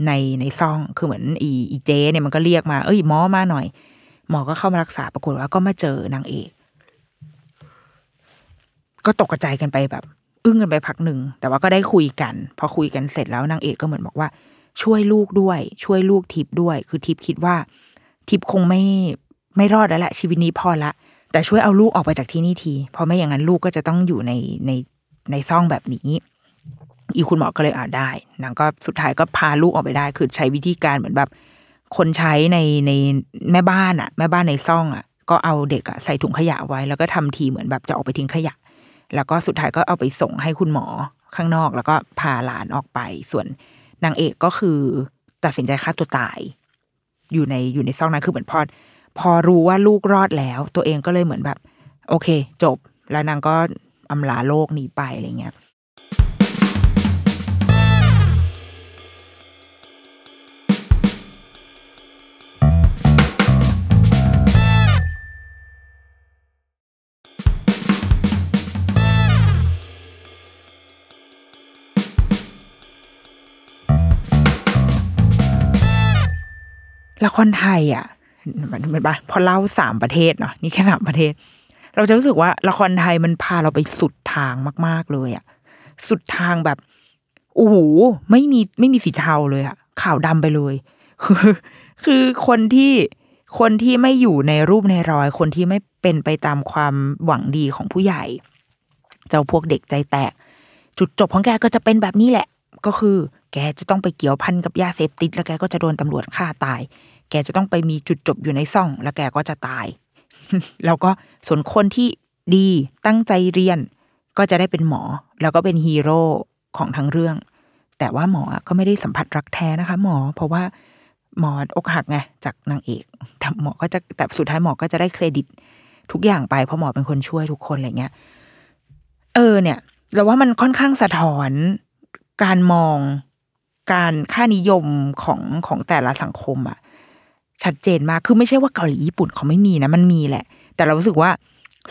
ในในซ่องคือเหมือนอีอีเจเนี่ยมันก็เรียกมาเอ้ยหมอมาหน่อย หมอก็เข้ามารักษาปรากฏว่าก็มาเจอนางเอก ก็ตกกระจายกันไปแบบ อึ้งกันไปพักหนึ่งแต่ว่าก็ได้คุยกัน พอคุยกันเสร็จแล้วนางเอกก็เหมือนบอกว่า ช่วยลูกด้วย ช่วยลูกทิพด้วย คือทิพคิดว่า ทิพคงไม่ไม่รอดแล้วแหละชีวิตนี้พอละ แต่ช่วยเอาลูกออกไปจากที่นี่ทีเพราะไม่อย่างนั้นลูกก็จะต้องอยู่ในในในซ่องแบบนี้ อีคุณหมอก็เลยอ่าได้นางก็สุดท้ายก็พาลูกออกไปได้ คือใช้วิธีการเหมือนแบบ คนใช้ในในแม่บ้านอะแม่บ้านในซ่องอะก็เอาเด็กอะใส่ถุงขยะไว้ แล้วก็ทำทีเหมือนแบบจะออกไปทิ้งขยะ แล้วก็สุดท้ายก็เอาไปส่งให้คุณหมอข้างนอก แล้วก็พาหลานออกไป ส่วนนางเอกก็คือ ตัดสินใจฆ่าตัวตาย อยู่ในอยู่ในซ่องนั้นคือเหมือนพอพอรู้ว่าลูกรอดแล้ว ตัวเองก็เลยเหมือนแบบ โอเค จบ แล้วนางก็อำลาโลกนี้ไปอะไรเงี้ย ละครไทยอะเหมือนปะพอเล่าสามประเทศเนาะนี่แค่สามประเทศ เราจะรู้สึกว่าละครไทยมันพาเราไปสุดทางมาก ๆเลยอะสุดทางแบบโอ้โหไม่มีไม่มีสีเทาเลยอะขาวดำไปเลยคือคือคนที่คนที่ไม่อยู่ในรูปในรอย คนที่ไม่เป็นไปตามความหวังดีของผู้ใหญ่ เจ้าพวกเด็กใจแตก จุดจบของแกก็จะเป็นแบบนี้แหละ ก็คือ แกจะต้องไปเกี่ยวพันกับยาเสพติด แล้วแกก็จะโดนตำรวจฆ่าตาย แกจะต้องไปมีจุดจบอยู่ในซ่อง แล้วแกก็จะตาย แล้วก็ส่วนคนที่ดีตั้งใจเรียน ก็จะได้เป็นหมอ แล้วก็เป็นฮีโร่ของทั้งเรื่อง แต่ว่าหมอก็ไม่ได้สัมผัสรักแท้นะคะ หมอ เพราะว่าหมออกหักไงจากนางเอกแต่หมอก็จะแต่สุดท้ายหมอก็จะได้เครดิต ทุกอย่างไปเพราะหมอเป็นคนช่วยทุกคนอะไรเงี้ย เออเนี่ย เราว่ามันค่อนข้างสะท้อนการมอง การค่านิยมของของแต่ละสังคมอะชัดเจนมากคือไม่ใช่ว่าเกาหลีญี่ปุ่นเขาไม่มีนะมันมีแหละ แต่เรารู้สึกว่า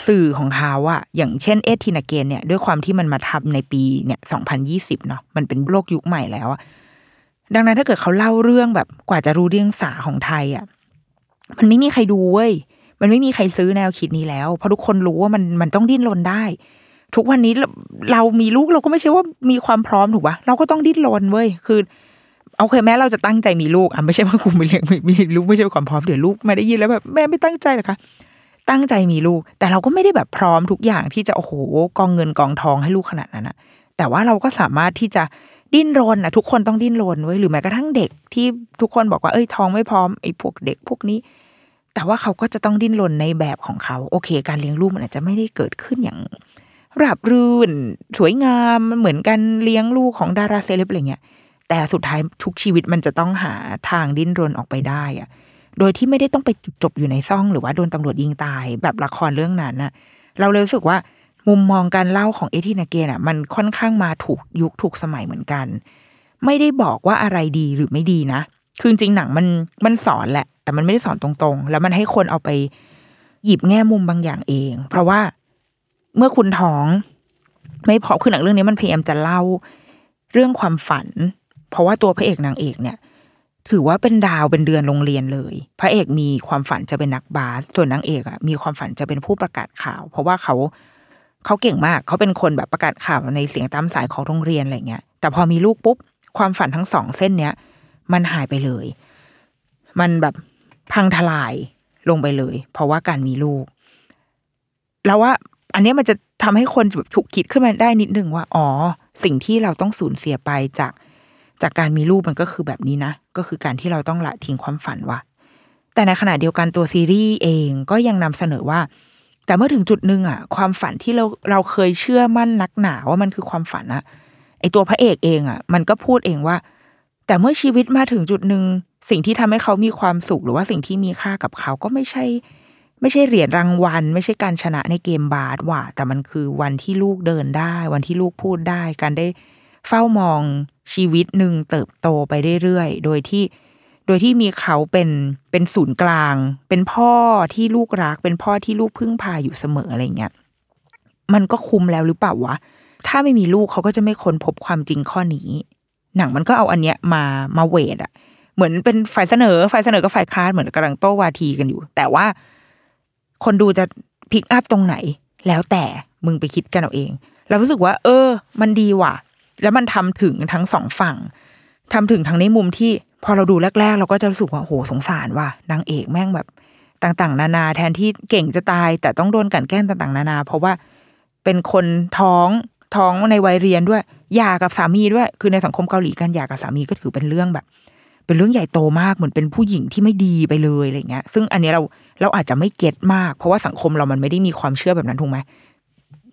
สื่อของเขาอะอย่างเช่นเอทินาเกนเนี่ย ด้วยความที่มันมาทำในปีเนี่ยสองพันยี่สิบเนาะมันเป็นโลกยุคใหม่แล้วอะดังนั้นถ้าเกิดเขาเล่าเรื่องแบบกว่าจะรู้เรื่องสาของไทยอะมันไม่มีใครดูเว้ยมันไม่มีใครซื้อแนวคิดนี้แล้ว เพราะทุกคนรู้ว่ามันมันต้องดิ้นรนได้ ทุกวันนี้เราเรามีลูกเราก็ไม่ใช่ว่ามีความพร้อมถูกปะเราก็ต้องดิ้นรนเว้ยคือโอเคแม้เราจะตั้งใจมีลูกอะไม่ใช่ว่ากูไม่เลี้ยงมีลูกไม่ใช่ความพร้อมเดี๋ยวลูกไม่ได้ยินแล้วแบบแม่ไม่ตั้งใจหรอคะตั้งใจมีลูก แต่เราก็ไม่ได้แบบพร้อมทุกอย่างที่จะโอ้โหกองเงินกองทองให้ลูกขนาดนั้นอะแต่ว่าเราก็สามารถที่จะดิ้นรนอะทุกคนต้องดิ้นรนไว้ยหรือแม้กระทั่งเด็กที่ทุกคนบอกว่าเอ้ยท้องไม่พร้อมไอ้พวกเด็กพวกนี้ แต่ว่าเขาก็จะต้องดิ้นรนในแบบของเขา โอเค การเลี้ยงลูกมันอาจจะไม่ได้เกิดขึ้นอย่าง ราบรื่น สวยงามเหมือนกันเลี้ยงลูกของดาราเซเลบอะไรเงี้ยแต่สุดท้ายทุกชีวิตมันจะต้องหาทางดิ้นรนออกไปได้อะโดยที่ไม่ได้ต้องไปจบอยู่ในซ่อง หรือว่าโดนตำรวจยิงตายแบบละครเรื่องนั้นน่ะ เราเลยรู้สึกว่ามุมมองการเล่าของเอทีนาเกนอะ มันค่อนข้างมาถูกยุคถูกสมัยเหมือนกัน ไม่ได้บอกว่าอะไรดีหรือไม่ดีนะ คือจริงหนังมันมันสอนแหละ แต่มันไม่ได้สอนตรงๆ แล้วมันให้คนเอาไปหยิบแง่มุมบางอย่างเอง เพราะว่า เมื่อคุณท้อง ไม่พอคือหนังเรื่องนี้มันพยายามจะเล่าเรื่องความฝัน เพราะว่าตัวพระเอกนางเอกเนี่ย ถือว่าเป็นดาวเป็นเดือนโรงเรียนเลย พระเอกมีความฝันจะเป็นนักบาสส่วนนางเอกอะมีความฝันจะเป็นผู้ประกาศข่าว เพราะว่าเขาเขาเก่งมากเขาเป็นคนแบบประกาศข่าวในเสียงตามสายของโรงเรียนอะไรเงี้ย แต่พอมีลูกปุ๊บความฝันทั้งสองเส้นเนี้ยมันหายไปเลย มันแบบพังทลายลงไปเลย เพราะว่าการมีลูก แล้วว่า อันนี้มันจะทำให้คนแบบฉุกคิดขึ้นมาได้นิดนึงว่า อ๋อ สิ่งที่เราต้องสูญเสียไปจาก จากการมีลูกมันก็คือแบบนี้นะ ก็คือการที่เราต้องละทิ้งความฝันว่ะ แต่ในขณะเดียวกันตัวซีรีส์เองก็ยังนำเสนอว่า แต่เมื่อถึงจุดหนึ่งอะความฝันที่เราเราเคยเชื่อมั่นนักหนาว่ามันคือความฝันอะไอตัวพระเอกเองอะมันก็พูดเองว่า แต่เมื่อชีวิตมาถึงจุดหนึ่งสิ่งที่ทำให้เขามีความสุขหรือว่าสิ่งที่มีค่ากับเขาก็ไม่ใช่ ไม่ใช่เหรียญรางวัล ไม่ใช่การชนะในเกมบาสว่ะแต่มันคือวันที่ลูกเดินได้ วันที่ลูกพูดได้ การได้เฝ้ามองชีวิตหนึ่งเติบโตไปเรื่อยๆ โดยที่ โดยที่มีเขาเป็นเป็นศูนย์กลาง เป็นพ่อที่ลูกรัก เป็นพ่อที่ลูกพึ่งพาอยู่เสมออะไรเงี้ยมันก็คุ้มแล้วหรือเปล่าวะถ้าไม่มีลูกเขาก็จะไม่ค้นพบความจริงข้อนี้ หนังมันก็เอาอันเนี้ยมามาเวทอะเหมือนเป็นฝ่ายเสนอฝ่ายเสนอกับฝ่ายค้านเหมือนกำลังโต้วาทีกันอยู่ แต่ว่า คนดูจะพิกอัพตรงไหน แล้วแต่มึงไปคิดกันเอาเอง เรารู้สึกว่า เออ มันดีว่ะ แล้วมันทำถึงทั้งสองฝั่งทำถึงทั้งในมุมที่ พอเราดูแรก ๆ เราก็จะรู้สึกว่าโหสงสารว่ะนางเอกแม่งแบบ ต่างๆ นานาแทนที่เก่งจะตาย แต่ต้องโดนกันแกล้งต่างๆ นานา เพราะว่าเป็นคนท้องท้องในวัยเรียนด้วยหย่ากับสามีด้วย คือในสังคมเกาหลีการหย่ากับสามีก็ถือเป็นเรื่องแบบ เป็นเรื่องใหญ่โตมากเหมือนเป็นผู้หญิงที่ไม่ดีไปเลยอะไรเงี้ย ซึ่งอันนี้เราเราอาจจะไม่เก็ตมาก เพราะว่าสังคมเรามันไม่ได้มีความเชื่อแบบนั้นถูกไหม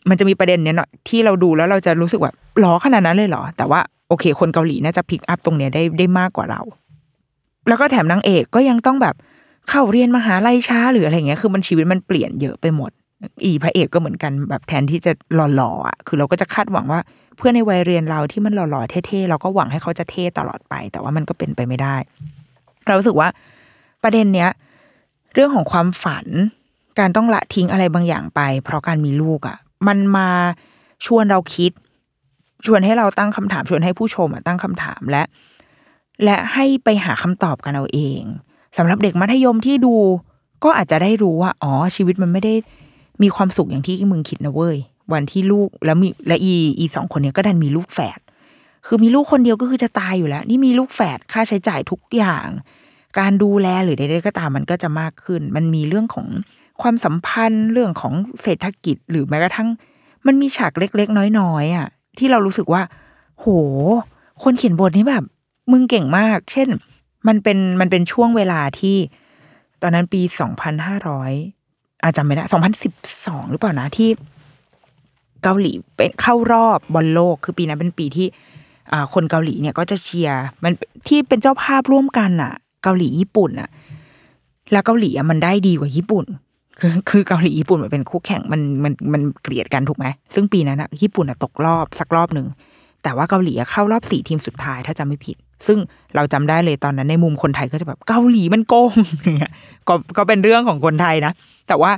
มันจะมีประเด็นเนี้ยเนาะที่เราดูแล้วเราจะรู้สึกแบบหรอขนาดนั้นเลยเหรอ แต่ว่าโอเค คนเกาหลีน่าจะพิกอัพตรงเนี้ยได้ได้มากกว่าเรา แล้วก็แถมนางเอกก็ยังต้องแบบเข้าเรียนมหาลัยช้าหรืออะไรเงี้ยคือมันชีวิตมันเปลี่ยนเยอะไปหมด อีพระเอกก็เหมือนกันแบบแทนที่จะหล่อๆอะคือเราก็จะคาดหวังว่า เพื่อนในวัยเรียนเราที่มันหล่อๆเท่ๆเราก็หวังให้เขาจะเท่ตลอดไป แต่ว่ามันก็เป็นไปไม่ได้ เราสึกว่าประเด็นเนี้ย เรื่องของความฝัน การต้องละทิ้งอะไรบางอย่างไป เพราะการมีลูกอะ มันมาชวนเราคิด ชวนให้เราตั้งคำถามชวนให้ผู้ชมอะตั้งคำถามและ และให้ไปหาคำตอบกันเอาเองสำหรับเด็กมัธยมที่ดูก็อาจจะได้รู้ว่าอ๋อชีวิตมันไม่ได้ มีความสุขอย่างที่มึงคิดนะเว้ย วันที่ลูกแล้วมีและอีอีสองคนเนี้ยก็ดันมีลูกแฝดคือมีลูกคนเดียวก็คือจะตายอยู่แล้ว นี่มีลูกแฝดค่าใช้จ่ายทุกอย่าง การดูแลหรือใดๆก็ตามมันก็จะมากขึ้น มันมีเรื่องของความสัมพันธ์เรื่องของเศรษฐกิจหรือแม้กระทั่ง มันมีฉากเล็กๆ น้อยๆอะ ที่เรารู้สึกว่า โห คนเขียนบทนี้แบบ มึงเก่งมาก เช่น มันเป็นมันเป็นช่วงเวลาที่ ตอนนั้นปีสองพันห้าร้อย อาจำไม่ได้สองพันสิบสองหรือเปล่านะที่เกาหลีเป็นเข้ารอบบอลโลกคือปีนั้นเป็นปีที่คนเกาหลีเนี่ยก็จะเชียร์มันที่เป็นเจ้าภาพร่วมกันอะ เกาหลีญี่ปุ่นอะ แล้วเกาหลีอะมันได้ดีกว่าญี่ปุ่น คือคือเกาหลีญี่ปุ่นมันเป็นคู่แข่งมันมันมันเกลียดกันถูกไหมซึ่งปีนั้นอะญี่ปุ่นอะตกรอบสักรอบหนึ่งแต่ว่าเกาหลีเข้ารอบสี่ทีมสุดท้ายถ้าจำไม่ผิด ซึ่งเราจำได้เลยตอนนั้นในมุมคนไทยก็จะแบบเกาหลีมันโกงอย่างเงี้ยก็ก็เป็นเรื่องของคนไทยนะ แต่ว่า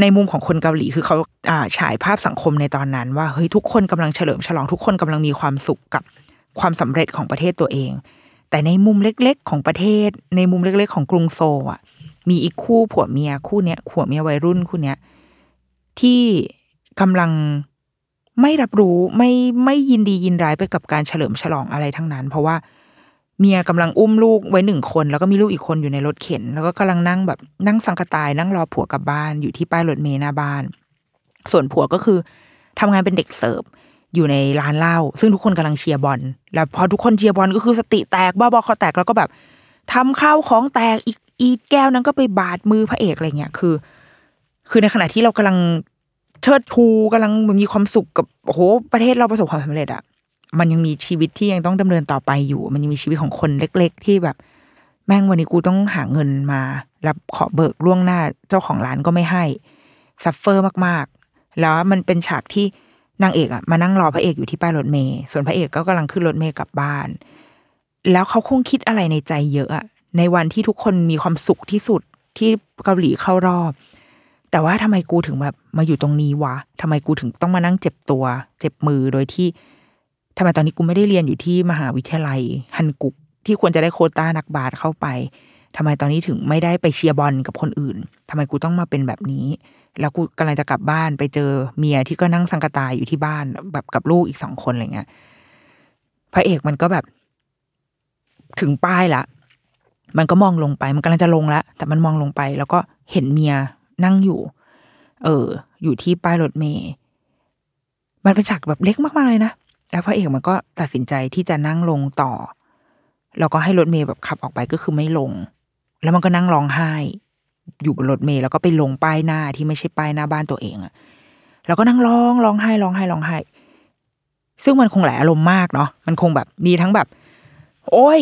ในมุมของคนเกาหลีคือเขาอ่าฉายภาพสังคมในตอนนั้น ว่าเฮ้ยทุกคนกำลังเฉลิมฉลองทุกคนกำลังมีความสุขกับความสำเร็จของประเทศตัวเอง แต่ในมุมเล็กๆ ของประเทศ ในมุมเล็ก ๆ ของกรุงโซลอะ มีอีกคู่ผัวเมียคู่เนี้ยผัวเมียวัยรุ่นคู่เนี้ยที่กำลัง ไม่รับรู้ไม่ไม่ยินดียินร้ายไปกับการเฉลิมฉลองอะไรทั้งนั้น เพราะว่าเมียกำลังอุ้มลูกไว้หนึ่งคน แล้วก็มีลูกอีกคนอยู่ในรถเข็น แล้วก็กำลังนั่งแบบนั่งสังกตายนั่งรอผัวกลับบ้านอยู่ที่ป้ายรถเมล์หน้าบ้าน ส่วนผัวก็คือทำงานเป็นเด็กเสิร์ฟอยู่ในร้านเหล้าซึ่งทุกคนกำลังเชียร์บอลแล้วพอทุกคนเชียร์บอลก็คือสติแตกบ้าบอคอแตกแล้วก็แบบทำข้าวของแตกอีกอีแก้วนั้นก็ไปบาดมือพระเอกอะไรเงี้ยคือ คือในขณะที่เรากำลัง เชิดชูกำลังมีความสุขกับโอ้โหประเทศเราประสบความสำเร็จอะมันยังมีชีวิตที่ยังต้องดำเนินต่อไปอยู่ มันยังมีชีวิตของคนเล็ก ๆ ที่แบบ แม่งวันนี้กูต้องหาเงินมาแล้วขอเบิกล่วงหน้าเจ้าของร้านก็ไม่ให้ suffer มากๆ แล้วมันเป็นฉากที่นางเอกอะมานั่งรอพระเอกอยู่ที่ป้ายรถเมล์ส่วนพระเอกก็กำลังขึ้นรถเมล์กลับบ้าน แล้วเขาคงคิดอะไรในใจเยอะอะในวันที่ทุกคนมีความสุขที่สุดที่เกาหลีเข้ารอบ แต่ว่าทำไมกูถึงแบบมาอยู่ตรงนี้วะทำไมกูถึงต้องมานั่งเจ็บตัว เจ็บมือโดยที่ทำไมตอนนี้กูไม่ได้เรียนอยู่ที่มหาวิทยาลัยฮันกุก ที่ควรจะได้โควตานักบาสเข้าไปทำไมตอนนี้ถึงไม่ได้ไปเชียร์บอลกับคนอื่นทำไมกูต้องมาเป็นแบบนี้ แล้วกูกำลังจะกลับบ้านไปเจอเมียที่ก็นั่งสังกตายอยู่ที่บ้านแบบกับลูกอีกสองคนอะไรเงี้ยพระเอกมันก็แบบ ถึงป้ายละมันก็มองลงไป มันกำลังจะลงแล้วแต่มันมองลงไป แล้วก็เห็นเมีย นั่งอยู่ เออ อยู่ที่ป้ายรถเมย์มันเป็นฉากแบบเล็กมากๆเลยนะแล้วพระเอกมันก็ตัดสินใจที่จะนั่งลงต่อ แล้วก็ให้รถเมย์แบบขับออกไปก็คือไม่ลง แล้วมันก็นั่งร้องไห้ อยู่บนรถเมล์แล้วก็ไปลงป้ายหน้าที่ไม่ใช่ป้ายหน้าบ้านตัวเองอะแล้วก็นั่งร้องร้องไห้ร้องไห้ร้องไห้ ซึ่งมันคงหลายอารมณ์มากเนาะมันคงแบบมีทั้งแบบ โอ้ย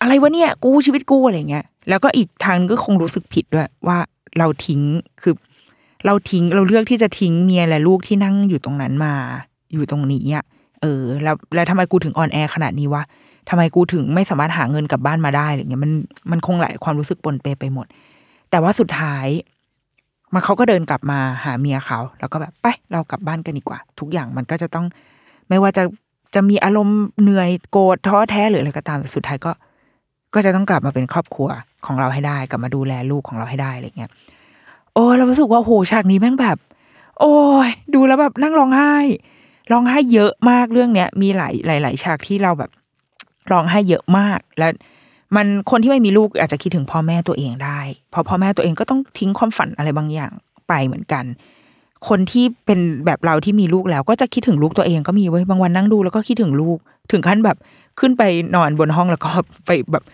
อะไรวะเนี่ย กูชีวิตกูอะไรเงี้ยแล้วก็อีกทางก็คงรู้สึกผิดด้วยว่า เราทิ้งคือเราทิ้งเราเลือกที่จะทิ้งเมียและลูกที่นั่งอยู่ตรงนั้นมา อยู่ตรงนี้อะเออ แล้วแล้วทำไมกูถึงอ่อนแอขนาดนี้วะทำไมกูถึงไม่สามารถหาเงินกลับบ้านมาได้อะไรเงี้ยมันมันคงหลายความรู้สึกปนเปไปหมด แต่ว่าสุดท้าย มันเขาก็เดินกลับมาหาเมียเขา แล้วก็แบบไปเรากลับบ้านกันดีกว่า ทุกอย่างมันก็จะต้อง ไม่ว่าจะจะมีอารมณ์เหนื่อยโกรธท้อแท้หรืออะไรก็ตามสุดท้ายก็ ก็จะต้องกลับมาเป็นครอบครัวของเราให้ได้ กลับมาดูแลลูกของเราให้ได้อะไรเงี้ยโอ้เรารู้สึกว่าโหฉากนี้แม่งแบบ โอ้ยดูแล้วแบบนั่งร้องไห้ร้องไห้เยอะมากเรื่องเนี้ย มีหลายหลายหลายฉากที่เราแบบร้องไห้เยอะมาก แล้วมันคนที่ไม่มีลูกอาจจะคิดถึงพ่อแม่ตัวเองได้ พอพ่อแม่ตัวเองก็ต้องทิ้งความฝันอะไรบางอย่างไปเหมือนกัน คนที่เป็นแบบเราที่มีลูกแล้ว ก็จะคิดถึงลูกตัวเองก็มีไว้บางวันนั่งดูแล้วก็คิดถึงลูก ถึงขั้นแบบ ขึ้นไปนอนบนห้องแล้วก็ไปแบบ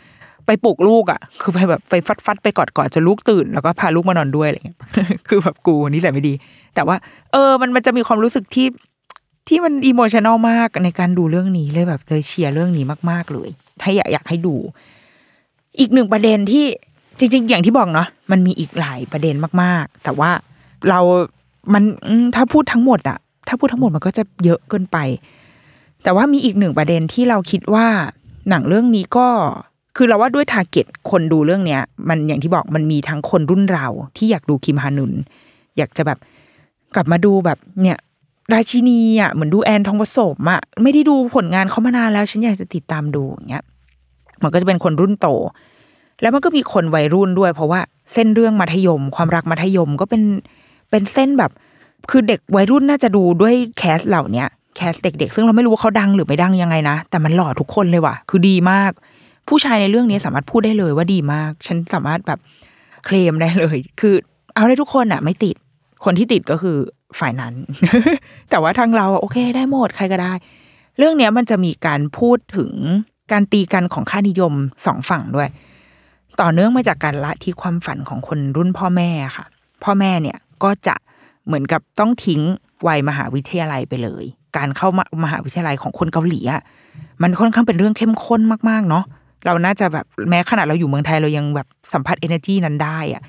ไปปลุกลูกอะ คือไปแบบไปฟัดฟัดไปกอดกอดจะลูกตื่น แล้วก็พาลูกมานอนด้วยอะไรเงี้ย คือแบบกูนี่แหละไม่ดี แต่ว่า เออ มันมันจะมีความรู้สึกที่ที่มันอิโมชันอลมากในการดูเรื่องนี้เลยแบบเลยเชียร์เรื่องนี้มาก ๆ เลย ถ้าอยากอยากให้ดู อีกหนึ่งประเด็นที่จริง ๆ อย่างที่บอกเนาะมันมีอีกหลายประเด็นมาก ๆ แต่ว่าเรามันถ้าพูดทั้งหมดอะถ้าพูดทั้งหมดมันก็จะเยอะเกินไป แต่ว่ามีอีกหนึ่งประเด็นที่เราคิดว่า หนังเรื่องนี้ก็คือเราว่าด้วย target คนดูเรื่องเนี้ย มันอย่างที่บอกมันมีทั้งคนรุ่นเราที่อยากดูคิมฮานึล อยากจะแบบกลับมาดูแบบเนี่ยราชินีอะเหมือนดูแอนทองประสมอะไม่ได้ดูผลงานเขามานานแล้ว ฉันอยากจะติดตามดูอย่างเงี้ย มันก็จะเป็นคนรุ่นโต แล้วมันก็มีคนวัยรุ่นด้วย เพราะว่าเส้นเรื่องมัธยม ความรักมัธยมก็เป็นเป็นเส้นแบบ คือเด็กวัยรุ่นน่าจะดูด้วยแคสเหล่าเนี้ย แคสเด็กๆ ซึ่งเราไม่รู้ว่าเขาดังหรือไม่ดังยังไงนะ แต่มันหล่อทุกคนเลยว่ะ คือดีมาก ผู้ชายในเรื่องนี้สามารถพูดได้เลยว่าดีมาก ฉันสามารถแบบเคลมได้เลย คือ เอาได้ทุกคนอะไม่ติด คนที่ติดก็คือฝ่ายนั้น แต่ว่าทางเราโอเคได้หมดใครก็ได้ เรื่องเนี้ยมันจะมีการพูดถึงการตีกันของค่านิยมสองฝั่งด้วย ต่อเนื่องมาจากการละที่ความฝันของคนรุ่นพ่อแม่ค่ะ พ่อแม่เนี่ยก็จะเหมือนกับต้องทิ้งวัยมหาวิทยาลัยไปเลย การเข้ามามหาวิทยาลัยของคนเกาหลีอะมันค่อนข้างเป็นเรื่องเข้มข้นมากๆเนาะเราน่าจะแบบแม้ขนาดเราอยู่เมืองไทยเรายังแบบสัมผัสเอเนอร์จีนั้นได้อะ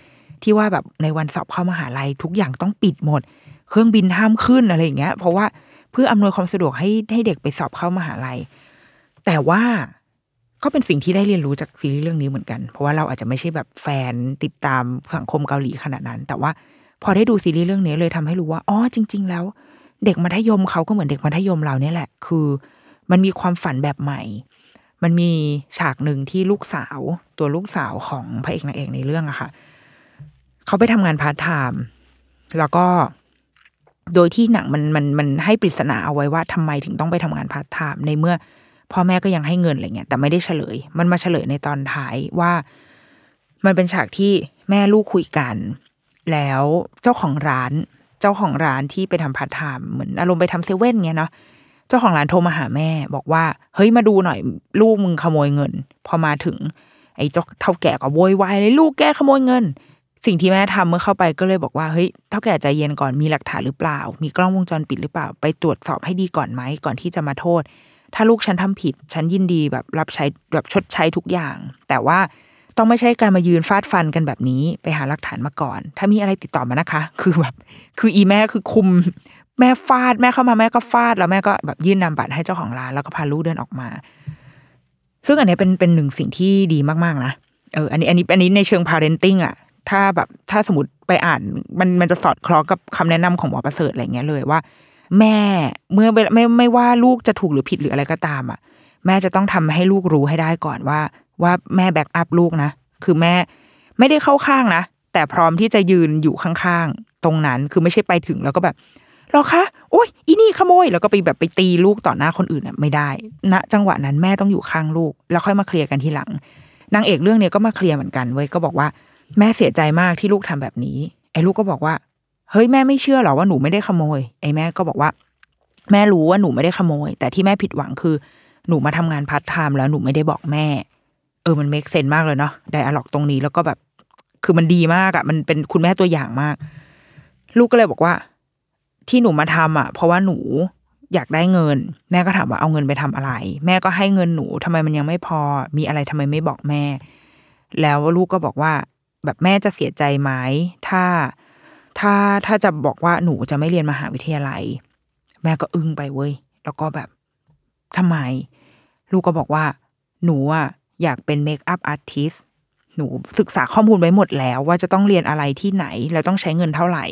ที่ว่าแบบในวันสอบเข้ามหาลัยทุกอย่างต้องปิดหมด เครื่องบินห้ามขึ้นอะไรอย่างเงี้ย เพราะว่าเพื่ออำนวยความสะดวกให้ให้เด็กไปสอบเข้ามหาลัย แต่ว่าก็เป็นสิ่งที่ได้เรียนรู้จากซีรีส์เรื่องนี้เหมือนกัน เพราะว่าเราอาจจะไม่ใช่แบบแฟนติดตามสังคมเกาหลีขนาดนั้น แต่ว่าพอได้ดูซีรีส์เรื่องนี้เลยทำให้รู้ว่าอ๋อจริง ๆ แล้ว เด็กมัธยมเขาก็เหมือนเด็กมัธยมเราเนี่ยแหละ คือ มันมีความฝันแบบใหม่ มันมีฉากหนึ่งที่ลูกสาวตัวลูกสาวของพระเอกนางเอกในเรื่องอะค่ะ เขาไปทำงานพาร์ทไทม์แล้วก็โดยที่หนังมันมันมันให้ปริศนาเอาไว้ว่าทำไมถึงต้องไปทำงานพาร์ทไทม์ในเมื่อพ่อแม่ก็ยังให้เงินอะไรเงี้ยแต่ไม่ได้เฉลย มันมาเฉลยในตอนท้ายว่า มันเป็นฉากที่แม่ลูกคุยกัน แล้วเจ้าของร้าน เจ้าของร้านที่ไปทำพาร์ทไทม์เหมือนอารมณ์ไปทำเซเว่นเงี้ยเนาะเจ้าของร้านโทรมาหาแม่ บอกว่า เฮ้ยมาดูหน่อยลูกมึงขโมยเงิน พอมาถึง ไอ้เจ้าเถ้าแก่ก็โวยวายเลยลูกแกขโมยเงิน สิ่งที่แม่ทำเมื่อเข้าไปก็เลยบอกว่าเฮ้ยเถ้าแก่ใจเย็นก่อนมีหลักฐานหรือเปล่า มีกล้องวงจรปิดหรือเปล่า ไปตรวจสอบให้ดีก่อนไหมก่อนที่จะมาโทษ ถ้าลูกฉันทำผิด ฉันยินดีแบบรับใช้แบบชดใช้ทุกอย่าง แต่ว่า ต้องไม่ใช่การมายืนฟาดฟันกันแบบนี้ไปหาหลักฐานมาก่อน ถ้ามีอะไรติดต่อมานะคะ คือแบบ คืออีแม่คือคุม แม่ฟาดแม่เข้ามาแม่ก็ฟาด แล้วแม่ก็แบบยื่นนาบัตรให้เจ้าของร้านแล้วก็พาลูกเดินออกมา ซึ่งอันนี้เป็นเป็นหนึ่งสิ่งที่ดีมากๆนะเอออันนี้อันนี้อันนี้ในเชิง parenting อะถ้าแบบถ้าสมมติไปอ่านมันมันจะสอดคล้องกับคำแนะนำของหมอประเสริฐอะไรเงี้ยเลยว่า แม่เมื่อไม่ไม่ว่าลูกจะถูกหรือผิดหรืออะไรก็ตามอะ แม่จะต้องทำให้ลูกรู้ให้ได้ก่อนว่า ว่าแม่แบ็กอัพลูกนะ คือแม่ไม่ได้เข้าข้างนะ แต่พร้อมที่จะยืนอยู่ข้างๆ ตรงนั้นคือไม่ใช่ไปถึงแล้วก็แบบหรอคะโอ้ยอีนี่ขโมย แล้วก็ไปแบบไปตีลูกต่อหน้าคนอื่นอะไม่ได้ณจังหวะนั้นแม่ต้องอยู่ข้างลูก แล้วค่อยมาเคลียร์กันทีหลังนางเอกเรื่องเนี้ยก็มาเคลียร์เหมือนกันเว้ยก็บอกว่า แม่เสียใจมากที่ลูกทำแบบนี้ ไอ้ลูกก็บอกว่า เฮ้ยแม่ไม่เชื่อหรอว่าหนูไม่ได้ขโมย ไอ้แม่ก็บอกว่า แม่รู้ว่าหนูไม่ได้ขโมย แต่ที่แม่ผิดหวังคือ หนูมาทำงานพาร์ทไทม์แล้วหนูไม่ได้บอกแม่ เออมัน make sense มากเลยเนาะ dialogue ตรงนี้แล้วก็แบบ คือมันดีมากอะมันเป็นคุณแม่ตัวอย่างมาก ลูกก็เลยบอกว่า ที่หนูมาทำอะ เพราะว่าหนูอยากได้เงิน แม่ก็ถามว่าเอาเงินไปทำอะไร แม่ก็ให้เงินหนูทำไมมันยังไม่พอ มีอะไรทำไมไม่บอกแม่ แล้วลูกก็บอกว่า แบบแม่จะเสียใจไหมถ้าถ้าถ้าจะบอกว่าหนูจะไม่เรียนมหาวิทยาลัย แม่ก็อึ้งไปเว้ย แล้วก็แบบทำไม ลูกก็บอกว่า หนูอะ อยากเป็น makeup artist หนูศึกษาข้อมูลไว้หมดแล้ว ว่าจะต้องเรียนอะไรที่ไหน แล้วต้องใช้เงินเท่าไหร่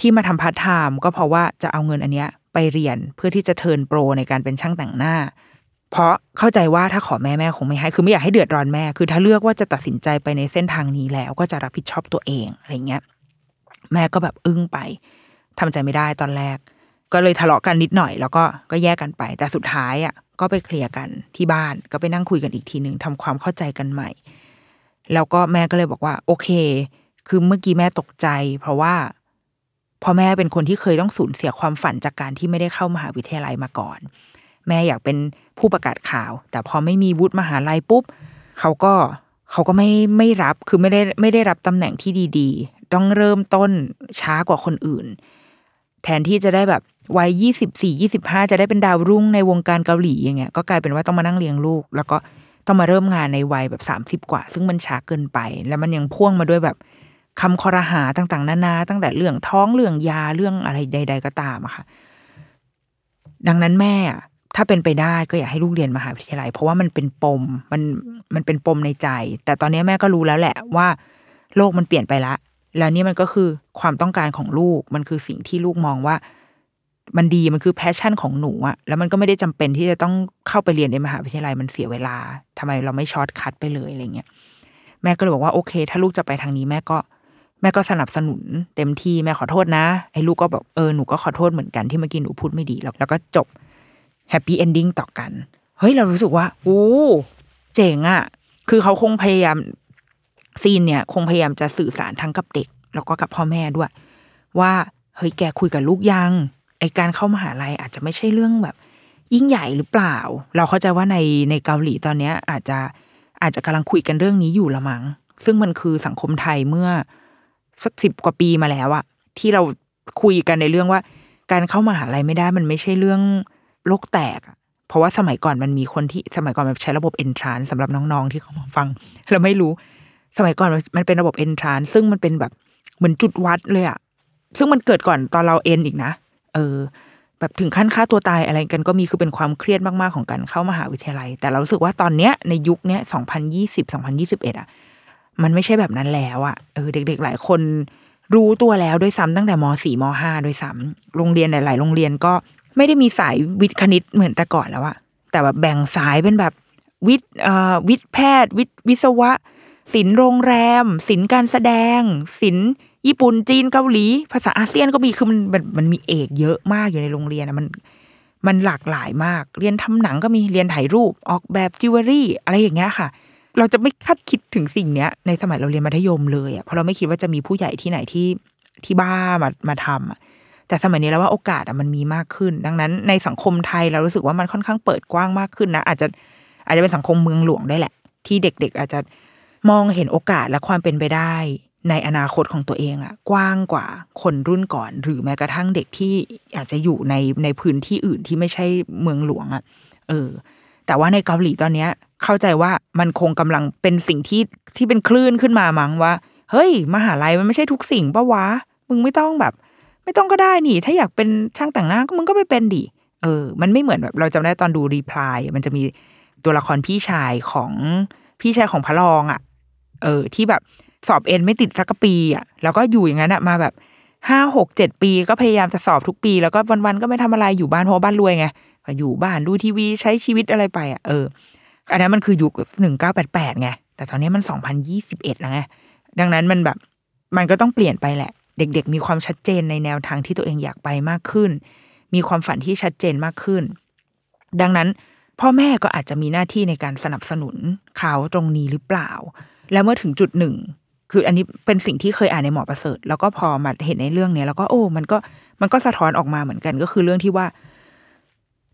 ที่มาทำพาร์ทไทม์ก็เพราะว่าจะเอาเงินอันเนี้ยไปเรียนเพื่อที่จะ turn pro ในการเป็นช่างแต่งหน้า เพราะเข้าใจว่าถ้าขอแม่แม่คงไม่ให้ คือไม่อยากให้เดือดร้อนแม่ คือถ้าเลือกว่าจะตัดสินใจไปในเส้นทางนี้แล้ว ก็จะรับผิดชอบตัวเองอะไรเงี้ย แม่ก็แบบอึ้งไปทำใจไม่ได้ตอนแรก ก็เลยทะเลาะกันนิดหน่อย แล้วก็ก็แยกกันไป แต่สุดท้ายอะก็ไปเคลียร์กันที่บ้านก็ไปนั่งคุยกันอีกทีหนึ่งทำความเข้าใจกันใหม่ แล้วก็แม่ก็เลยบอกว่า โอเค คือเมื่อกี้แม่ตกใจ เพราะว่าพอแม่เป็นคนที่เคยต้องสูญเสียความฝันจากการที่ไม่ได้เข้ามหาวิทยาลัยมาก่อน แม่อยากเป็นผู้ประกาศข่าว แต่พอไม่มีวุฒิมหาลัยปุ๊บเขาก็เขาก็ไม่ไม่รับคือไม่ได้ไม่ได้รับตำแหน่งที่ดี ๆ ต้องเริ่มต้นช้ากว่าคนอื่น แทนที่จะได้แบบ วัยยี่สิบสี่ยี่สิบห้าจะได้เป็นดาวรุ่งในวงการเกาหลีอย่างเงี้ยก็กลายเป็นว่าต้องมานั่งเลี้ยงลูก แล้วก็ต้องมาเริ่มงานในวัยแบบสามสิบกว่า ซึ่งมันช้าเกินไป แล้วมันยังพ่วงมาด้วยแบบคำคอรหาต่างๆ นานา ตั้งแต่เรื่องท้องเรื่องยาเรื่องอะไรใด ๆ ก็ตามอะค่ะ ดังนั้นแม่อะถ้าเป็นไปได้ก็อยากให้ลูกเรียนมหาวิทยาลัย เพราะว่ามันเป็นปมมันมันเป็นปมในใจ แต่ตอนนี้แม่ก็รู้แล้วแหละว่า โลกมันเปลี่ยนไปละ แล้วนี่มันก็คือความต้องการของลูกมันคือสิ่งที่ลูกมองว่า มันดีมันคือ passion ของหนูอะแล้วมันก็ไม่ได้จำเป็นที่จะต้องเข้าไปเรียนในมหาวิทยาลัยมันเสียเวลาทำไมเราไม่ shortcut ไปเลยอะไรเงี้ยแม่ก็เลยบอกว่าโอเค ถ้าลูกจะไปทางนี้แม่ก็ แม่ก็สนับสนุนเต็มที่แม่ขอโทษนะไอ้ลูกก็แบบเออหนูก็ขอโทษเหมือนกันที่เมื่อกี้หนูพูดไม่ดีแล้วแล้วก็จบ happy ending ต่อกันเฮ้ยเรารู้สึกว่าโอ้เจ๋งอะคือเขาคงพยายาม scene เนี่ย คงพยายามจะสื่อสารทั้งกับเด็ก แล้วก็กับพ่อแม่ด้วย ว่าเฮ้ยแกคุยกับลูกยัง ไอ้การเข้ามหาลัยอาจจะไม่ใช่เรื่องแบบ ยิ่งใหญ่หรือเปล่า เราเข้าใจว่าในในเกาหลีตอนเนี้ย อาจจะอาจจะกำลังคุยกันเรื่องนี้อยู่ละมั้งซึ่งมันคือสังคมไทยเมื่อสักสิบกว่าปีมาแล้วอะที่เราคุยกันในเรื่องว่า การเข้ามหาลัยไม่ได้มันไม่ใช่เรื่องโลกแตกอะเพราะว่าสมัยก่อนมันมีคนที่สมัยก่อนมันใช้ระบบ entrance สำหรับน้องๆที่เขามาฟังเราไม่รู้ สมัยก่อนมันเป็นระบบ entrance ซึ่งมันเป็นแบบเหมือนจุดวัดเลยอะซึ่งมันเกิดก่อนตอนเราเอ็นอีกนะ เออ แบบถึงขั้นฆ่าตัวตายอะไรกันก็มีคือเป็นความเครียดมากๆของการเข้ามหาวิทยาลัย แต่เรารู้สึกว่าตอนเนี้ยในยุคเนี้ยสองพันยี่สิบสองพันยี่สิบเอ็ดอะมันไม่ใช่แบบนั้นแล้วอะเออเด็ก ๆ หลายคนรู้ตัวแล้วด้วยซ้ำตั้งแต่มสี่มห้าด้วยซ้ำโรงเรียนหลาย ๆ โรงเรียนก็ไม่ได้มีสายวิทย์คณิตเหมือนแต่ก่อนแล้วอะแต่แบบแบ่งสายเป็นแบบวิทย์เอ่อวิทย์แพทย์ วิทย์วิศวะศิลป์โรงแรมศิลป์การแสดงศิลป์ ญี่ปุ่นจีนเกาหลี ภาษาอาเซียนก็มีคือมันมันมีเอกเยอะมากอยู่ในโรงเรียนอะมันมันหลากหลายมาก เรียนทำหนังก็มีเรียนถ่ายรูปออกแบบจิวเวลรี่ อะไรอย่างเงี้ยค่ะ เราจะไม่คาดคิดถึงสิ่งเนี้ย ในสมัยเราเรียนมัธยมเลยอะเพราะเราไม่คิดว่าจะมีผู้ใหญ่ที่ไหนที่ที่บ้ามามาทำอะแต่สมัยนี้แล้วว่าโอกาสอะมันมีมากขึ้น ดังนั้นในสังคมไทยเรารู้สึกว่ามันค่อนข้างเปิดกว้างมากขึ้นนะอาจจะอาจจะเป็นสังคมเมืองหลวงได้แหละ ที่เด็กๆ อาจจะมองเห็นโอกาสและความเป็นไปได้ ในอนาคตของตัวเองอะกว้างกว่าคนรุ่นก่อน หรือแม้กระทั่งเด็กที่อาจจะอยู่ในในพื้นที่อื่นที่ไม่ใช่เมืองหลวงอะเออ แต่ว่าในเกาหลีตอนเนี้ย เข้าใจว่ามันคงกำลังเป็นสิ่งที่ที่เป็นคลื่นขึ้นมามั้งว่า เฮ้ยมหาลัยมันไม่ใช่ทุกสิ่งปะวะมึงไม่ต้องแบบ ไม่ต้องก็ได้นี่ ถ้าอยากเป็นช่างแต่งหน้าก็มึงก็ไปเป็นดิเออ มันไม่เหมือนแบบเราจำได้ตอนดูรีプライมันจะมีตัวละครพี่ชายของพี่ชายของพระรองอะเออ ที่แบบ สอบเอ็นไม่ติดสักปีอะแล้วก็อยู่อย่างนั้นอะมาแบบห้าหกเจ็ดปีก็พยายามจะสอบทุกปี แล้วก็วันๆก็ไม่ทำอะไรอยู่บ้านเพราะบ้านรวยไงก็อยู่บ้านดูทีวีใช้ชีวิตอะไรไปอะเอออันนั้นมันคือยุคหนึ่งเก้าแปดแปดไงแต่ตอนนี้มันสองพันยี่สิบเอ็ดแล้วไงดังนั้นมันแบบมันก็ต้องเปลี่ยนไปแหละ เด็ก ๆ มีความชัดเจนในแนวทางที่ตัวเองอยากไปมากขึ้น มีความฝันที่ชัดเจนมากขึ้น ดังนั้นพ่อแม่ก็อาจจะมีหน้าที่ในการสนับสนุนเขาตรงนี้หรือเปล่า แล้วเมื่อถึงจุดหนึ่ง คืออันนี้เป็นสิ่งที่เคยอ่านในหมอประเสริฐ แล้วก็พอมาเห็นในเรื่องเนี้ยแล้วก็โอ้ มันก็มันก็สะท้อนออกมาเหมือนกัน ก็คือเรื่องที่ว่า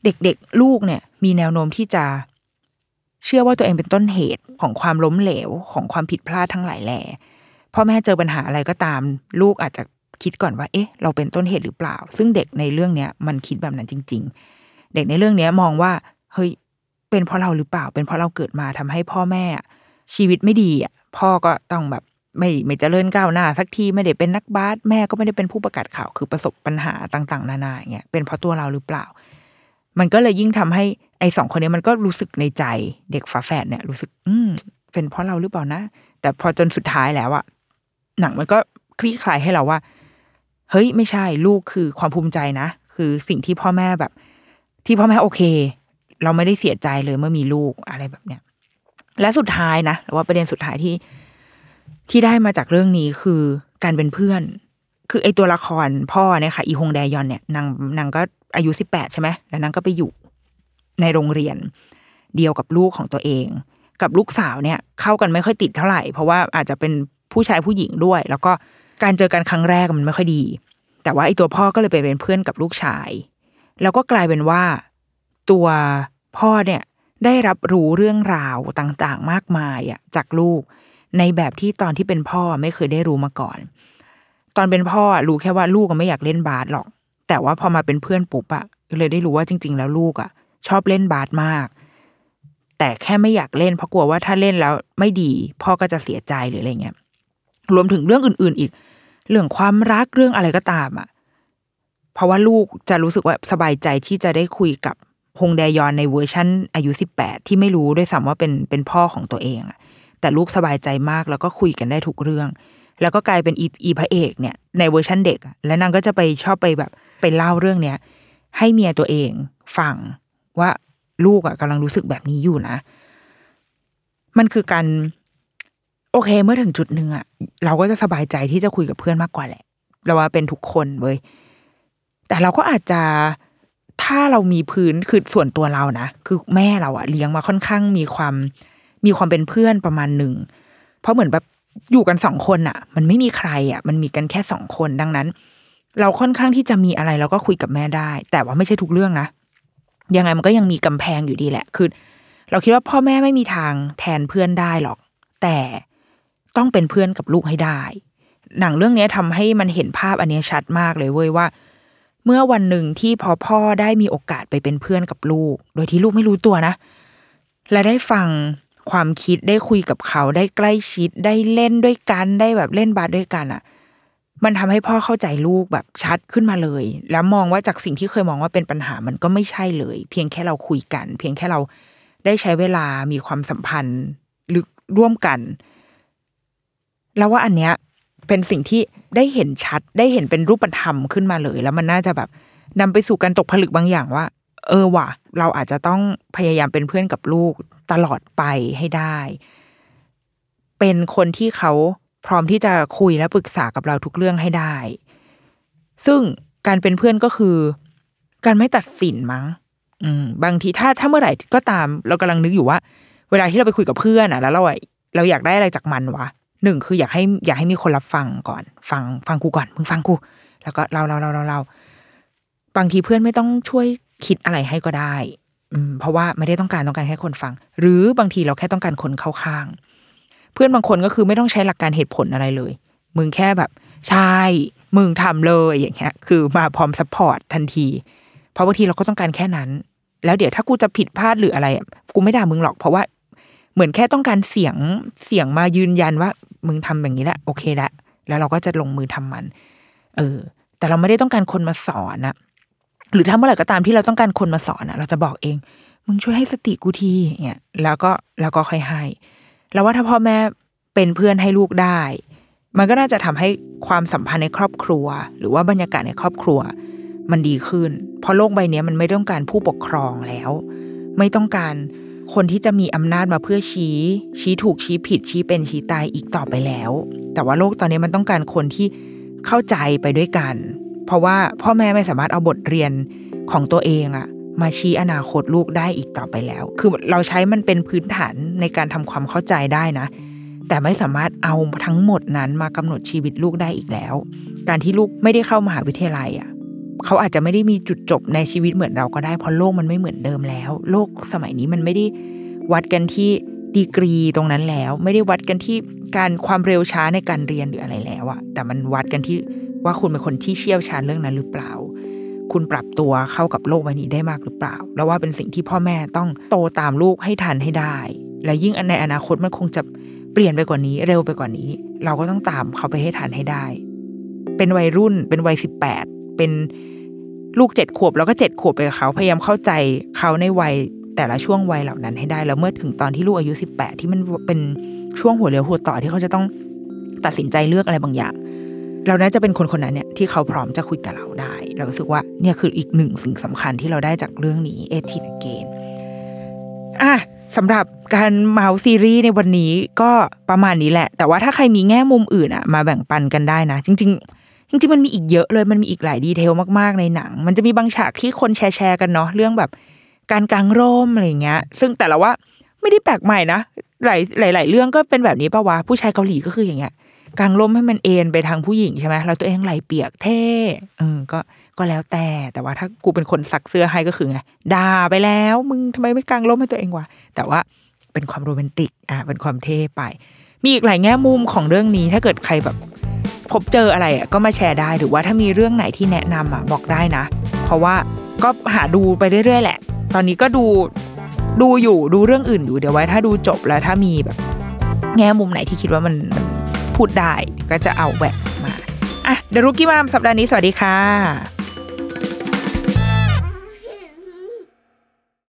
เด็กๆลูกเนี่ย มีแนวโน้มที่จะเชื่อว่าตัวเองเป็นต้นเหตุของความล้มเหลวของความผิดพลาดทั้งหลายแหล่พ่อแม่เจอปัญหาอะไรก็ตาม ลูกอาจจะคิดก่อนว่า เอ๊ะ เราเป็นต้นเหตุหรือเปล่า ซึ่งเด็กในเรื่องเนี้ยมันคิดแบบนั้นจริง ๆ เด็กในเรื่องเนี้ยมองว่าเฮ้ยเป็นเพราะเราหรือเปล่า เป็นเพราะเราเกิดมาทำให้พ่อแม่ชีวิตไม่ดีอะพ่อก็ต้องแบบ ไม่ไม่เจริญก้าวหน้า สักทีไม่ได้เป็นนักบาสแม่ก็ไม่ได้เป็นผู้ประกาศข่าว คือประสบปัญหาต่างๆ นานาเงี้ยเป็นเพราะตัวเราหรือเปล่า มันก็เลยยิ่งทำให้ไอ้สองคนนี้มันก็รู้สึกในใจเด็กฝาแฝดเนี่ยรู้สึก อืมเป็นเพราะเราหรือเปล่านะ แต่พอจนสุดท้ายแล้วอะหนังมันก็คลี่คลายให้เราว่า เฮ้ย ไม่ใช่ลูกคือความภูมิใจนะ คือสิ่งที่พ่อแม่แบบ ที่พ่อแม่โอเค เราไม่ได้เสียใจเลยเมื่อมีลูกอะไรแบบเนี้ยและสุดท้ายนะว่าประเด็นสุดท้ายที่ ที่ได้มาจากเรื่องนี้คือการเป็นเพื่อน คือไอตัวละครพ่อเนี่ยค่ะอีฮงแดยอนเนี่ยนางนางก็อายุสิบแปดใช่ไหมแล้วนางก็ไปอยู่ในโรงเรียน เดียวกับลูกของตัวเอง กับลูกสาวเนี่ย เข้ากันไม่ค่อยติดเท่าไหร่ เพราะว่าอาจจะเป็นผู้ชายผู้หญิงด้วย แล้วก็การเจอกันครั้งแรกมันไม่ค่อยดี แต่ว่าไอตัวพ่อก็เลยไปเป็นเพื่อนกับลูกชาย แล้วก็กลายเป็นว่า ตัวพ่อเนี่ยได้รับรู้เรื่องราวต่างๆ มากมายอะจากลูก ในแบบที่ตอนที่เป็นพ่อไม่เคยได้รู้มาก่อน ตอนเป็นพ่อรู้แค่ว่าลูกก็ไม่อยากเล่นบาสหรอก แต่ว่าพอมาเป็นเพื่อนปุ๊บอะเลยได้รู้ว่าจริง ๆ แล้วลูกอะชอบเล่นบาสมาก แต่แค่ไม่อยากเล่นเพราะกลัวว่าถ้าเล่นแล้วไม่ดี พ่อก็จะเสียใจหรืออะไรเงี้ยรวมถึงเรื่องอื่น ๆ อีก เรื่องความรักเรื่องอะไรก็ตามอะเพราะว่าลูกจะรู้สึกว่าสบายใจที่จะได้คุยกับฮงแดยองในเวอร์ชั่นอายุสิบแปดที่ไม่รู้ด้วยซ้ำว่าเป็นเป็นพ่อของตัวเองอะ แต่ลูกสบายใจมากแล้วก็คุยกันได้ทุกเรื่อง แล้วก็กลายเป็นอีพระเอกเนี่ยในเวอร์ชันเด็กแล้วนางก็จะไปชอบไปแบบไปเล่าเรื่องเนี้ยให้เมียตัวเองฟังว่าลูกอะกำลังรู้สึกแบบนี้อยู่นะ มันคือการโอเคเมื่อถึงจุดหนึ่งอะเราก็จะสบายใจที่จะคุยกับเพื่อนมากกว่าแหละ เราว่าเป็นทุกคนเว้ยแต่เราก็อาจจะถ้าเรามีพื้นคือส่วนตัวเรานะคือแม่เราอะเลี้ยงมาค่อนข้างมีความ มีความเป็นเพื่อนประมาณหนึ่ง เพราะเหมือนแบบอยู่กันสองคนอะมันไม่มีใครอะมันมีกันแค่สองคนดังนั้น เราค่อนข้างที่จะมีอะไรเราก็คุยกับแม่ได้ แต่ว่าไม่ใช่ทุกเรื่องนะยังไงมันก็ยังมีกำแพงอยู่ดีแหละ คือ เราคิดว่าพ่อแม่ไม่มีทางแทนเพื่อนได้หรอก แต่ต้องเป็นเพื่อนกับลูกให้ได้ หนังเรื่องนี้ทำให้มันเห็นภาพอันนี้ชัดมากเลยเว้ยว่า เมื่อวันหนึ่งที่พอพ่อได้มีโอกาสไปเป็นเพื่อนกับลูก โดยที่ลูกไม่รู้ตัวนะ และได้ฟัง ความคิดได้คุยกับเขาได้ใกล้ชิดได้เล่นด้วยกันได้แบบเล่นบาสด้วยกันอะ่ะ มันทำให้พ่อเข้าใจลูกแบบชัดขึ้นมาเลย แล้วมองว่าจากสิ่งที่เคยมองว่าเป็นปัญหามันก็ไม่ใช่เลย เพียงแค่เราคุยกัน เพียงแค่เราได้ใช้เวลามีความสัมพันธ์ลึกร่วมกัน แล้วว่าอันเนี้ยเป็นสิ่งที่ได้เห็นชัดได้เห็นเป็นรูปธรรมขึ้นมาเลย แล้วมันน่าจะแบบนำไปสู่การตกผลึกบางอย่างว่า เออว่ะ เราอาจจะต้องพยายามเป็นเพื่อนกับลูก ตลอดไปให้ได้ เป็นคนที่เขาพร้อมที่จะคุยและปรึกษากับเราทุกเรื่องให้ได้ ซึ่งการเป็นเพื่อนก็คือ การไม่ตัดสินมั้ง อืม บางทีถ้าถ้าเมื่อไหร่ก็ตาม เรากำลังนึกอยู่ว่า เวลาที่เราไปคุยกับเพื่อนอะ แล้วเราเราอยากได้อะไรจากมันวะหนึ่งคืออยากให้อยากให้มีคนรับฟังก่อน ฟังฟังกูก่อนมึงฟังกู แล้วก็เราเราเราเราเราบางทีเพื่อนไม่ต้องช่วยคิดอะไรให้ก็ได้ เพราะว่าไม่ได้ต้องการต้องการแค่คนฟัง หรือบางทีเราแค่ต้องการคนเข้าข้าง เพื่อนบางคนก็คือไม่ต้องใช้หลักการเหตุผลอะไรเลย มึงแค่แบบ ใช่ มึงทำเลยอย่างเงี้ย คือมาพร้อม support ทันที เพราะบางทีเราก็ต้องการแค่นั้น แล้วเดี๋ยวถ้ากูจะผิดพลาดหรืออะไรกูไม่ด่ามึงหรอก เพราะว่าเหมือนแค่ต้องการเสียงเสียงมายืนยันว่า มึงทำแบบนี้แหละโอเคละแล้วเราก็จะลงมือทำมัน เออ แต่เราไม่ได้ต้องการคนมาสอนอะ หรือถ้าเมื่อไหร่ก็ตามที่เราต้องการคนมาสอนอะเราจะบอกเอง มึงช่วยให้สติกูทีอย่างเงี้ยแล้วก็แล้วก็ค่อยให้แล้วว่าถ้าพ่อแม่เป็นเพื่อนให้ลูกได้ มันก็น่าจะทำให้ความสัมพันธ์ในครอบครัว หรือว่าบรรยากาศในครอบครัว มันดีขึ้น เพราะโลกใบนี้มันไม่ต้องการผู้ปกครองแล้ว ไม่ต้องการคนที่จะมีอำนาจมาเพื่อชี้ ชี้ถูกชี้ผิดชี้เป็นชี้ตายอีกต่อไปแล้ว แต่ว่าโลกตอนนี้มันต้องการคนที่เข้าใจไปด้วยกัน เพราะว่าพ่อแม่ไม่สามารถเอาบทเรียนของตัวเองอะมาชี้อนาคตลูกได้อีกต่อไปแล้ว คือเราใช้มันเป็นพื้นฐานในการทำความเข้าใจได้นะ แต่ไม่สามารถเอาทั้งหมดนั้นมากำหนดชีวิตลูกได้อีกแล้ว การที่ลูกไม่ได้เข้ามหาวิทยาลัยอะเขาอาจจะไม่ได้มีจุดจบในชีวิตเหมือนเราก็ได้เพราะโลกมันไม่เหมือนเดิมแล้ว โลกสมัยนี้มันไม่ได้วัดกันที่ดีกรีตรงนั้นแล้ว ไม่ได้วัดกันที่การความเร็วช้าในการเรียนหรืออะไรแล้วอะแต่มันวัดกันที่ ว่าคุณเป็นคนที่เชี่ยวชาญเรื่องนั้นหรือเปล่า คุณปรับตัวเข้ากับโลกใบนี้ได้มากหรือเปล่า แล้วว่าเป็นสิ่งที่พ่อแม่ต้องโตตามลูกให้ทันให้ได้ และยิ่งในอนาคตมันคงจะเปลี่ยนไปกว่านี้เร็วไปกว่านี้ เราก็ต้องตามเขาไปให้ทันให้ได้ เป็นวัยรุ่นเป็นวัยสิบแปดเป็นลูกเจ็ดขวบแล้วก็เจ็ดขวบไปกับเขาพยายามเข้าใจเขาในวัยแต่ละช่วงวัยเหล่านั้นให้ได้ แล้วเมื่อถึงตอนที่ลูกอายุสิบแปดที่มันเป็นช่วงหัวเรียวหัวต่อที่เขาจะต้องตัดสินใจเลือกอะไรบางอย่าง เราน่าจะเป็นคนคนนั้นเนี่ยที่เขาพร้อมจะคุยกับเราได้ เรารู้สึกว่าเนี่ยคืออีกหนึ่งสิ่งสำคัญที่เราได้จากเรื่องนี้เอทินเกนอะสำหรับการเมาส์ซีรีส์ในวันนี้ก็ประมาณนี้แหละ แต่ว่าถ้าใครมีแง่มุมอื่นอะมาแบ่งปันกันได้นะ จริง ๆ จริง ๆ มันมีอีกเยอะเลยมันมีอีกหลายดีเทลมากๆในหนัง มันจะมีบางฉากที่คนแชร์แชร์กันเนาะเรื่องแบบ การกางร่มอะไรเงี้ย ซึ่งแต่ละว่าไม่ได้แปลกใหม่นะหลายหลายหลายเรื่องก็เป็นแบบนี้ปะวะผู้ชายเกาหลีก็คืออย่างเงี้ย กางร่มให้มันเอ็นไปทางผู้หญิงใช่ไหมเราตัวเองไหลเปียกเท่อก็ก็แล้วแต่ แต่ว่าถ้ากูเป็นคนซักเสื้อให้ก็คือไงด่าไปแล้ว มึงทำไมไม่กางร่มให้ตัวเองวะแต่ว่าเป็นความโรแมนติกอะเป็นความเท่ไป มีอีกหลายแง่มุมของเรื่องนี้ถ้าเกิดใครแบบพบเจออะไรอะก็มาแชร์ได้หรือว่าถ้ามีเรื่องไหนที่แนะนำอะบอกได้นะ เพราะว่าก็หาดูไปเรื่อยๆแหละ ตอนนี้ก็ดูดูอยู่ดูเรื่องอื่นอยู่เดี๋ยวไว้ถ้าดูจบแล้วถ้ามีแบบ แง่มุมไหนที่คิดว่ามันมัน พูดได้ก็จะเอาแหวกมาอะเดรุกี้มามสัปดาห์นี้สวัสดีค่ะ